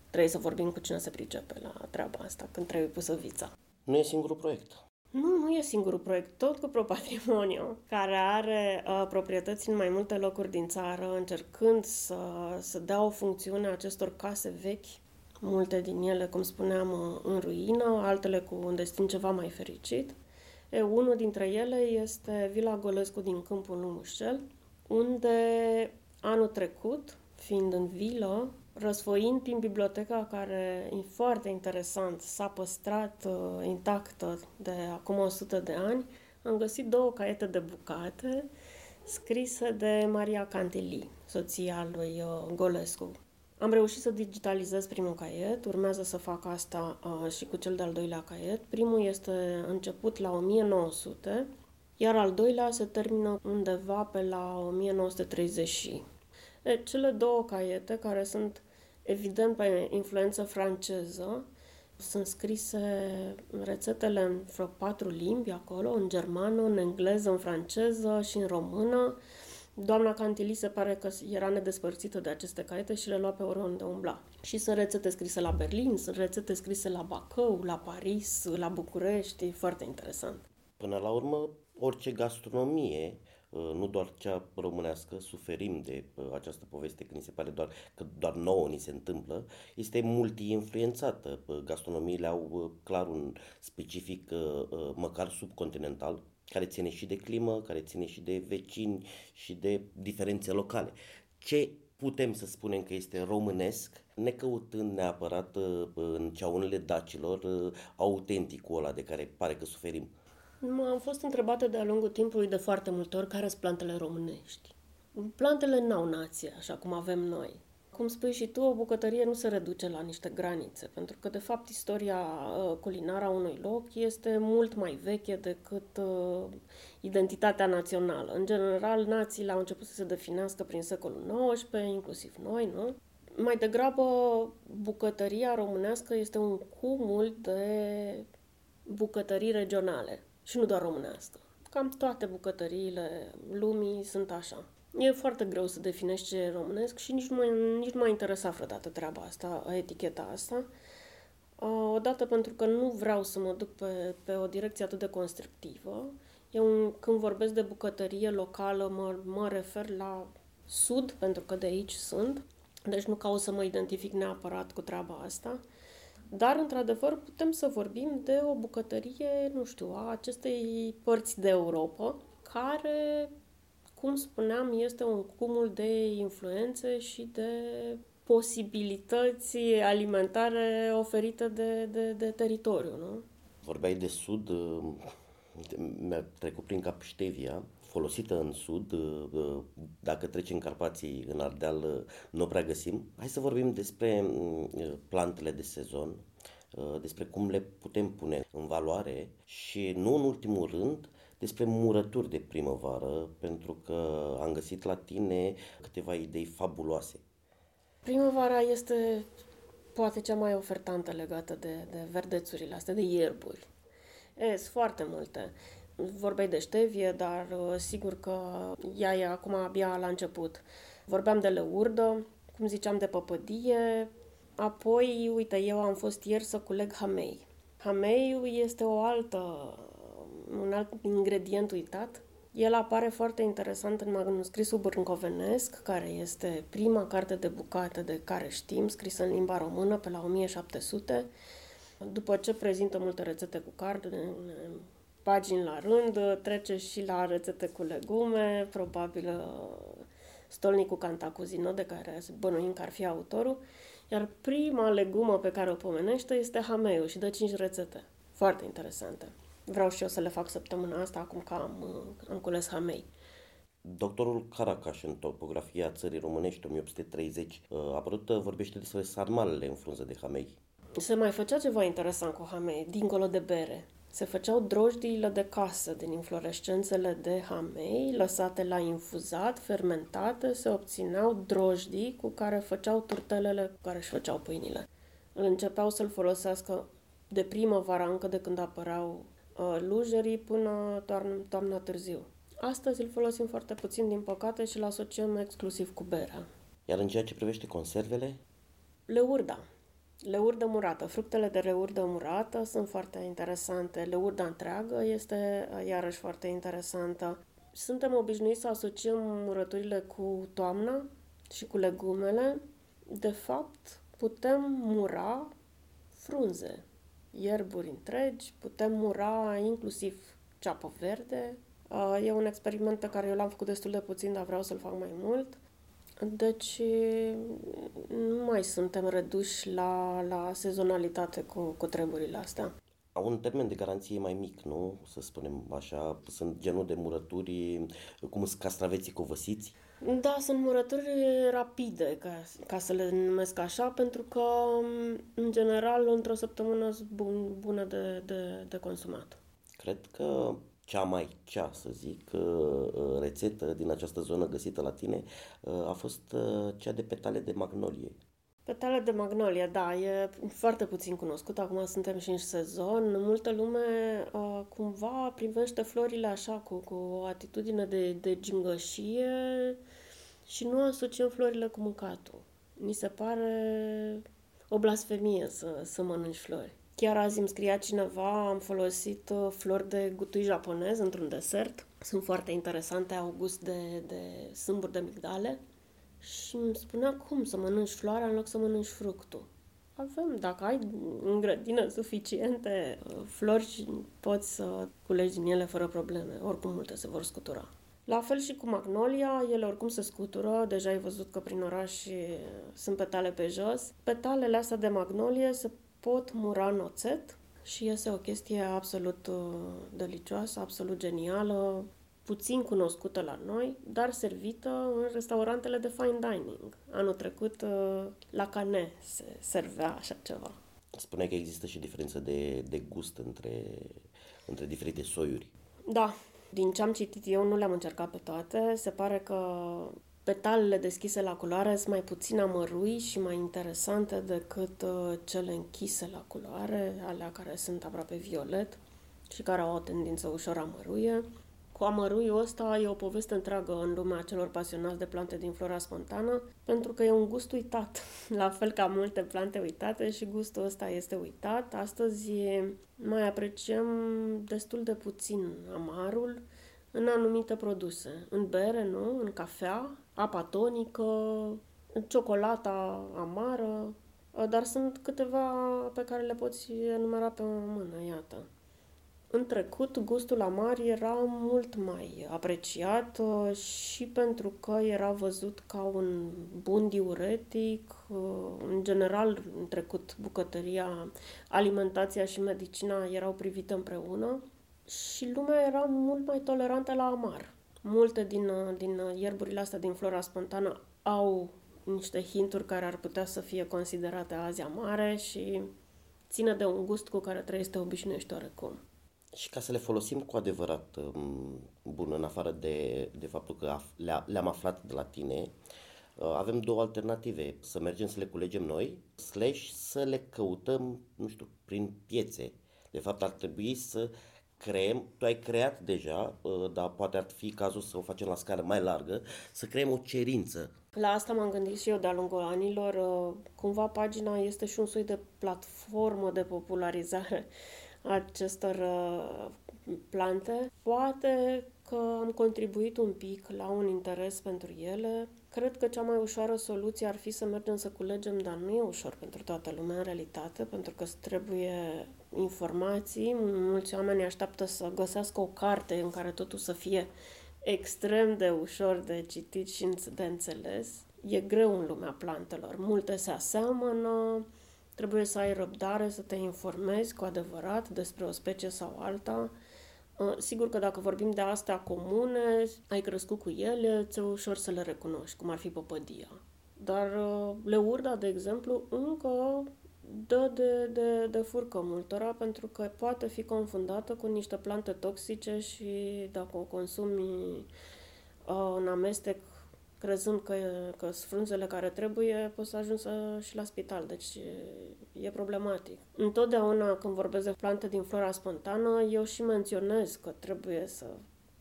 Trebuie să vorbim cu cine se pricepe la treaba asta, când trebuie pusă vița. Nu e singurul proiect. Nu, nu e singurul proiect, tot cu ProPatrimoniu, care are uh, proprietăți în mai multe locuri din țară, încercând să, să dea o funcțiune acestor case vechi, multe din ele, cum spuneam, uh, în ruină, altele cu un destin ceva mai fericit. E, unul dintre ele este Vila Golescu din Câmpul Lumușcel, unde anul trecut, fiind în vilă, răsfoind prin biblioteca care e foarte interesant, s-a păstrat uh, intactă de acum 100 de ani, am găsit două caiete de bucate scrise de Maria Cantili, soția lui uh, Golescu. Am reușit să digitalizez primul caiet, urmează să fac asta uh, și cu cel de-al doilea caiet. Primul este început la 1900, iar al doilea se termină undeva pe la 1930. E, cele două caiete, care sunt evident pe influență franceză. Sunt scrise rețetele în vreo patru limbi acolo, în germană, în engleză, în franceză și în română. Doamna Cantili se pare că era nedespărțită de aceste caiete și le lua pe oriunde umbla. Și sunt rețete scrise la Berlin, sunt rețete scrise la Bacău, la Paris, la București, foarte interesant. Până la urmă, orice gastronomie Uh, nu doar cea românească, suferim de uh, această poveste că ni se pare doar că doar nouă ni se întâmplă, este multi-influențată. Uh, gastronomiile au clar un specific măcar subcontinental, care ține și de climă, care ține și de vecini și de diferențe locale. Ce putem să spunem că este românesc, necăutând neapărat în ceaunele dacilor autenticul ăla de care pare că suferim? Am fost întrebată de-a lungul timpului de foarte multe ori care sunt plantele românești. Plantele n-au nație, așa cum avem noi. Cum spui și tu, o bucătărie nu se reduce la niște granițe, pentru că, de fapt, istoria uh, culinară a unui loc este mult mai veche decât uh, identitatea națională. În general, națiile au început să se definească prin secolul XIX, inclusiv noi, nu? Mai degrabă, bucătăria românească este un cumul de bucătării regionale și nu doar românească. Cam toate bucătăriile lumii sunt așa. E foarte greu să definești ce e românesc și nici nu, nici nu m-a interesat vreodată treaba asta, eticheta asta. Odată pentru că nu vreau să mă duc pe, pe o direcție atât de constructivă. Eu când vorbesc de bucătărie locală mă, mă refer la sud, pentru că de aici sunt. Deci nu caut să mă identific neapărat cu treaba asta. Dar, într-adevăr, putem să vorbim de o bucătărie, nu știu, a acestei părți de Europa, care, cum spuneam, este un cumul de influențe și de posibilități alimentare oferite de, de, de teritoriu, nu? Vorbeai de sud, mi-a trecut prin cap Ștevia, folosită în sud, uh, uh, dacă treci în Carpații, în Ardeal, uh, nu o prea găsim. Hai să vorbim despre mm, plantele de sezon, despre cum le putem pune în valoare și, nu în ultimul rând, despre murături de primăvară, pentru că am găsit la tine câteva idei fabuloase. Primăvara este poate cea mai ofertantă legată de, de verdețurile astea, de ierburi. E, sunt foarte multe. Vorbeai de ștevie, dar uh, sigur că ea e acum abia la început. Vorbeam de leurdă, cum ziceam, de păpădie, apoi, uite, eu am fost ieri să culeg hamei. Hameiul este o altă, un alt ingredient uitat. El apare foarte interesant în manuscrisul bârncovenesc, care este prima carte de bucate de care știm, scrisă în limba română pe la 1700. După ce prezintă multe rețete cu carne, pagini la rând, trece și la rețete cu legume, probabil uh, stolnicul Cantacuzino, de care bănuim că ar fi autorul, iar prima legumă pe care o pomenește este hameu și dă cinci rețete. Foarte interesante. Vreau și eu să le fac săptămâna asta, acum că am, uh, am cules hamei. Doctorul Caracaș, în topografia țării românești 1830, uh, a apărut, vorbește despre sarmalele în frunză de hamei. Se mai făcea ceva interesant cu hamei, dincolo de bere. Se făceau drojdiile de casă din inflorescențele de hamei, lăsate la infuzat, fermentate, se obțineau drojdii cu care făceau turtelele cu care își făceau pâinile. Începeau să-l folosească de primăvară, încă de când apăreau uh, lujerii, până toamna, toamna târziu. Astăzi îl folosim foarte puțin, din păcate, și îl asociem exclusiv cu berea. Iar în ceea ce privește conservele? Le urda. Leurdă murată. Fructele de leurdă murată sunt foarte interesante. Leurda întreagă este iarăși foarte interesantă. Suntem obișnuiți să asociem murăturile cu toamna și cu legumele. De fapt, putem mura frunze, ierburi întregi, putem mura inclusiv ceapă verde. E un experiment pe care eu l-am făcut destul de puțin, dar vreau să-l fac mai mult. Deci nu mai suntem reduși la, la sezonalitate cu, cu treburile astea. Au un termen de garanție mai mic, nu? Să spunem așa, sunt genul de murături, cum sunt castraveții covăsiți? Da, sunt murături rapide, ca, ca să le numesc așa, pentru că, în general, într-o săptămână sunt bun, bună de, de, de consumat. Cred că cea mai cea, să zic, uh, uh, rețetă din această zonă găsită la tine uh, a fost cea de petale de magnolie. Petale de magnolie, da, e foarte puțin cunoscut. Acum suntem și în sezon. Multă lume uh, cumva privește florile așa cu, cu o atitudine de, de gingășie și nu asociem florile cu mâncatul. Mi se pare o blasfemie să, să mănânci flori. Chiar azi îmi scria cineva, am folosit uh, flori de gutui japonez într-un desert. Sunt foarte interesante, au gust de, de sâmburi de migdale. Și îmi spunea cum să mănânci floarea în loc să mănânci fructul. Avem, dacă ai în grădină suficiente uh, flori, poți să culegi din ele fără probleme. Oricum multe se vor scutura. La fel și cu magnolia, ele oricum se scutură, deja ai văzut că prin oraș sunt petale pe jos. Petalele astea de magnolie se pot mura în oțet și iese o chestie absolut uh, delicioasă, absolut genială, puțin cunoscută la noi, dar servită în restaurantele de fine dining. Anul trecut uh, la Cane se servea așa ceva. Spune că există și diferență de, de gust între, între diferite soiuri. Da, din ce am citit eu, nu le-am încercat pe toate. Se pare că petalele deschise la culoare sunt mai puțin amărui și mai interesante decât uh, cele închise la culoare, alea care sunt aproape violet și care au o tendință ușor amăruie. Cu amăruiul ăsta e o poveste întreagă în lumea celor pasionați de plante din flora spontană, pentru că e un gust uitat, la fel ca multe plante uitate și gustul ăsta este uitat. Astăzi mai apreciem destul de puțin amarul în anumite produse. În bere, nu? În cafea, apa tonică, în ciocolata amară, dar sunt câteva pe care le poți enumera pe o mână, iată. În trecut, gustul amar era mult mai apreciat uh, și pentru că era văzut ca un bun diuretic. Uh, în general, în trecut, bucătăria, alimentația și medicina erau privite împreună și lumea era mult mai tolerantă la amar. Multe din, uh, din ierburile astea din flora spontană au niște hinturi care ar putea să fie considerate azi amare și ține de un gust cu care trăiește să te obișnuiești oarecum. Și ca să le folosim cu adevărat um, bun, în afară de, de faptul că le, le-am aflat de la tine, uh, avem două alternative. Să mergem să le culegem noi, slash să le căutăm, nu știu, prin piețe. De fapt, ar trebui să creăm, tu ai creat deja, uh, dar poate ar fi cazul să o facem la scară mai largă, să creăm o cerință. La asta m-am gândit și eu de-a lungul anilor. Uh, cumva pagina este și un soi de platformă de popularizare acestor uh, plante. Poate că am contribuit un pic la un interes pentru ele. Cred că cea mai ușoară soluție ar fi să mergem să culegem, dar nu e ușor pentru toată lumea în realitate, pentru că trebuie informații. Mulți oameni așteaptă să găsească o carte în care totul să fie extrem de ușor de citit și de înțeles. E greu în lumea plantelor. Multe se aseamănă, Trebuie să ai răbdare, să te informezi cu adevărat despre o specie sau alta. Uh, sigur că dacă vorbim de astea comune, ai crescut cu ele, ți-e ușor să le recunoști, cum ar fi păpădia. Dar uh, leurda, de exemplu, încă dă de, de, de furcă multora pentru că poate fi confundată cu niște plante toxice și dacă o consumi uh, în amestec crezând că, că sunt frunzele care trebuie, poți să ajungi să, și la spital. Deci e, e problematic. Întotdeauna când vorbesc de plante din flora spontană, eu și menționez că trebuie să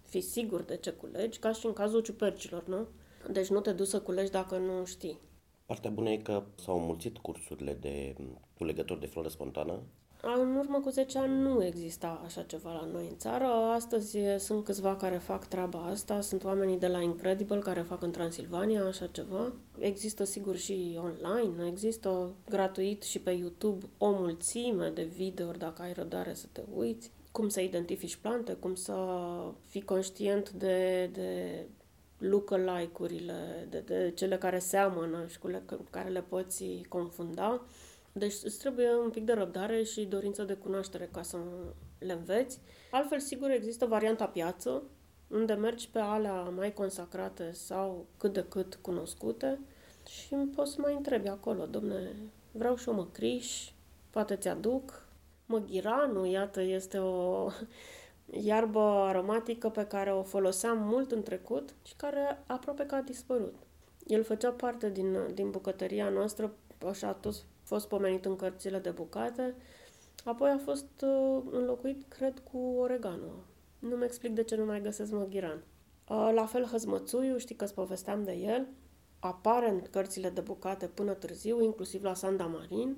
fii sigur de ce culegi, ca și în cazul ciupercilor, nu? Deci nu te duci să culegi dacă nu știi. Partea bună e că s-au mulțit cursurile de culegători de floră spontană în urmă cu 10 ani nu exista așa ceva la noi în țară. Astăzi sunt câțiva care fac treaba asta. Sunt oamenii de la Incredible care fac în Transilvania așa ceva. Există sigur și online, există gratuit și pe YouTube o mulțime de videouri dacă ai răbdare să te uiți. Cum să identifici plante, cum să fii conștient de, de lookalike-urile, de, de cele care seamănă și cu le, care le poți confunda. Deci îți trebuie un pic de răbdare și dorință de cunoaștere ca să le înveți. Altfel, sigur, există varianta piață, unde mergi pe alea mai consacrate sau cât de cât cunoscute și poți să mai întrebi acolo, domne, vreau și o măcriș, poate ți-aduc. Măghiranu, iată, este o iarbă aromatică pe care o foloseam mult în trecut și care aproape că a dispărut. El făcea parte din, din bucătăria noastră așa a tot fost pomenit în cărțile de bucate. Apoi a fost uh, înlocuit, cred, cu oregano. Nu-mi explic de ce nu mai găsesc măghiran. Uh, la fel, hăzmățuiul, știi că-ți povesteam de el, apare în cărțile de bucate până târziu, inclusiv la Sanda Marin.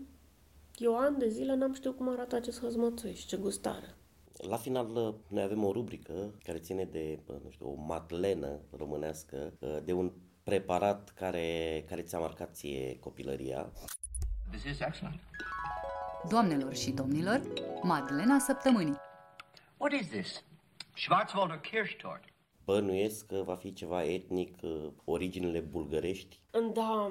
Eu ani de zile n-am știut cum arată acest hăzmățui și ce gustare. La final, noi avem o rubrică care ține de, nu știu, o matlenă românească, de un preparat care, care ți-a marcat ție copilăria. This is excellent. Doamnelor și domnilor, Madlena Săptămânii. What is this? Schwarzwälder Kirschtort. Bănuiesc că va fi ceva etnic, originele bulgărești. Da,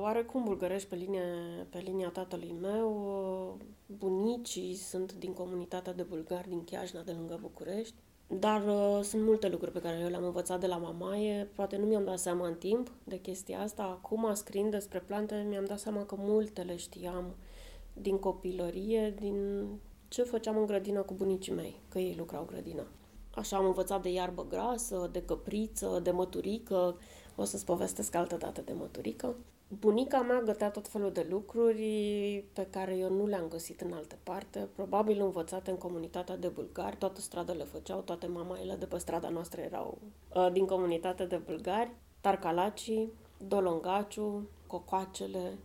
oarecum bulgărești pe linia, pe linia tatălui meu. Bunicii sunt din comunitatea de bulgari din Chiajna, de lângă București. Dar uh, sunt multe lucruri pe care eu le-am învățat de la mamaie, poate nu mi-am dat seama în timp de chestia asta. Acum, scriind despre plante, mi-am dat seama că multe le știam din copilărie, din ce făceam în grădină cu bunicii mei, că ei lucrau grădina. Așa am învățat de iarbă grasă, de căpriță, de măturică. O să-ți povestesc altă dată de măturică. Bunica mea gătea tot felul de lucruri pe care eu nu le-am găsit în alte parte, probabil învățate în comunitatea de bulgari, toată strada le făceau, toate mamaile de pe strada noastră erau uh, din comunitatea de bulgari, tarcalacii, dolongaciu, cocoacele.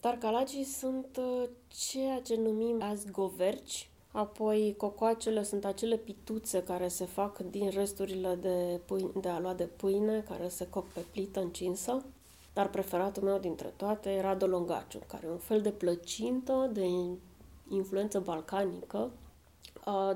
Tarcalacii sunt uh, ceea ce numim azi goverci, apoi cocoacele sunt acele pituțe care se fac din resturile de, pâine, de aluat de pâine, care se coc pe plită încinsă dar preferatul meu dintre toate era Dolongaciu, care e un fel de plăcintă de influență balcanică.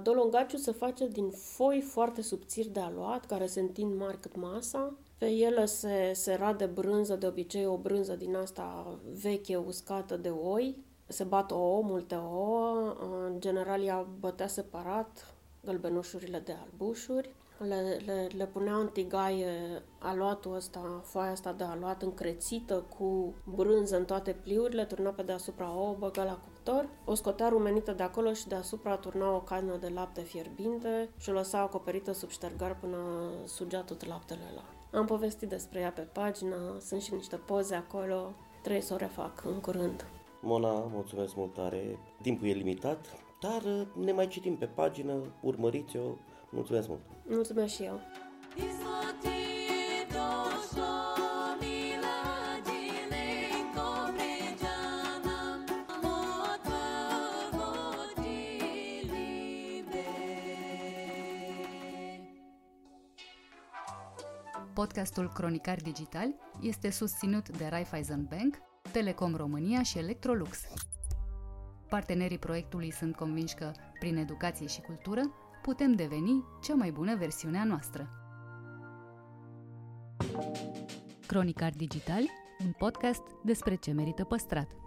Dolongaciu se face din foi foarte subțiri de aluat, care se întind mari cât masa. Pe ele se, se rade brânză, de obicei o brânză din asta veche, uscată de oi. Se bat ouă, multe ouă. În general ea bătea separat gălbenușurile de albușuri le, le, le punea în tigaie aluatul ăsta, foaia asta de aluat încrețită cu brânză în toate pliurile, turna pe deasupra o băga la cuptor, o scotea rumenită de acolo și deasupra turna o cană de lapte fierbinte și o lăsa acoperită sub ștergar până sugea tot laptele ăla. Am povestit despre ea pe pagină, sunt și niște poze acolo, trebuie să o refac în curând. Mona, mulțumesc mult tare. Timpul e limitat, dar ne mai citim pe pagină, urmăriți-o, Mulțumesc mult! Mulțumesc și eu! Podcastul Cronicar Digital este susținut de Raiffeisen Bank, Telecom România și Electrolux. Partenerii proiectului sunt convinși că, prin educație și cultură, putem deveni cea mai bună versiune a noastră. Cronicar Digital, un podcast despre ce merită păstrat.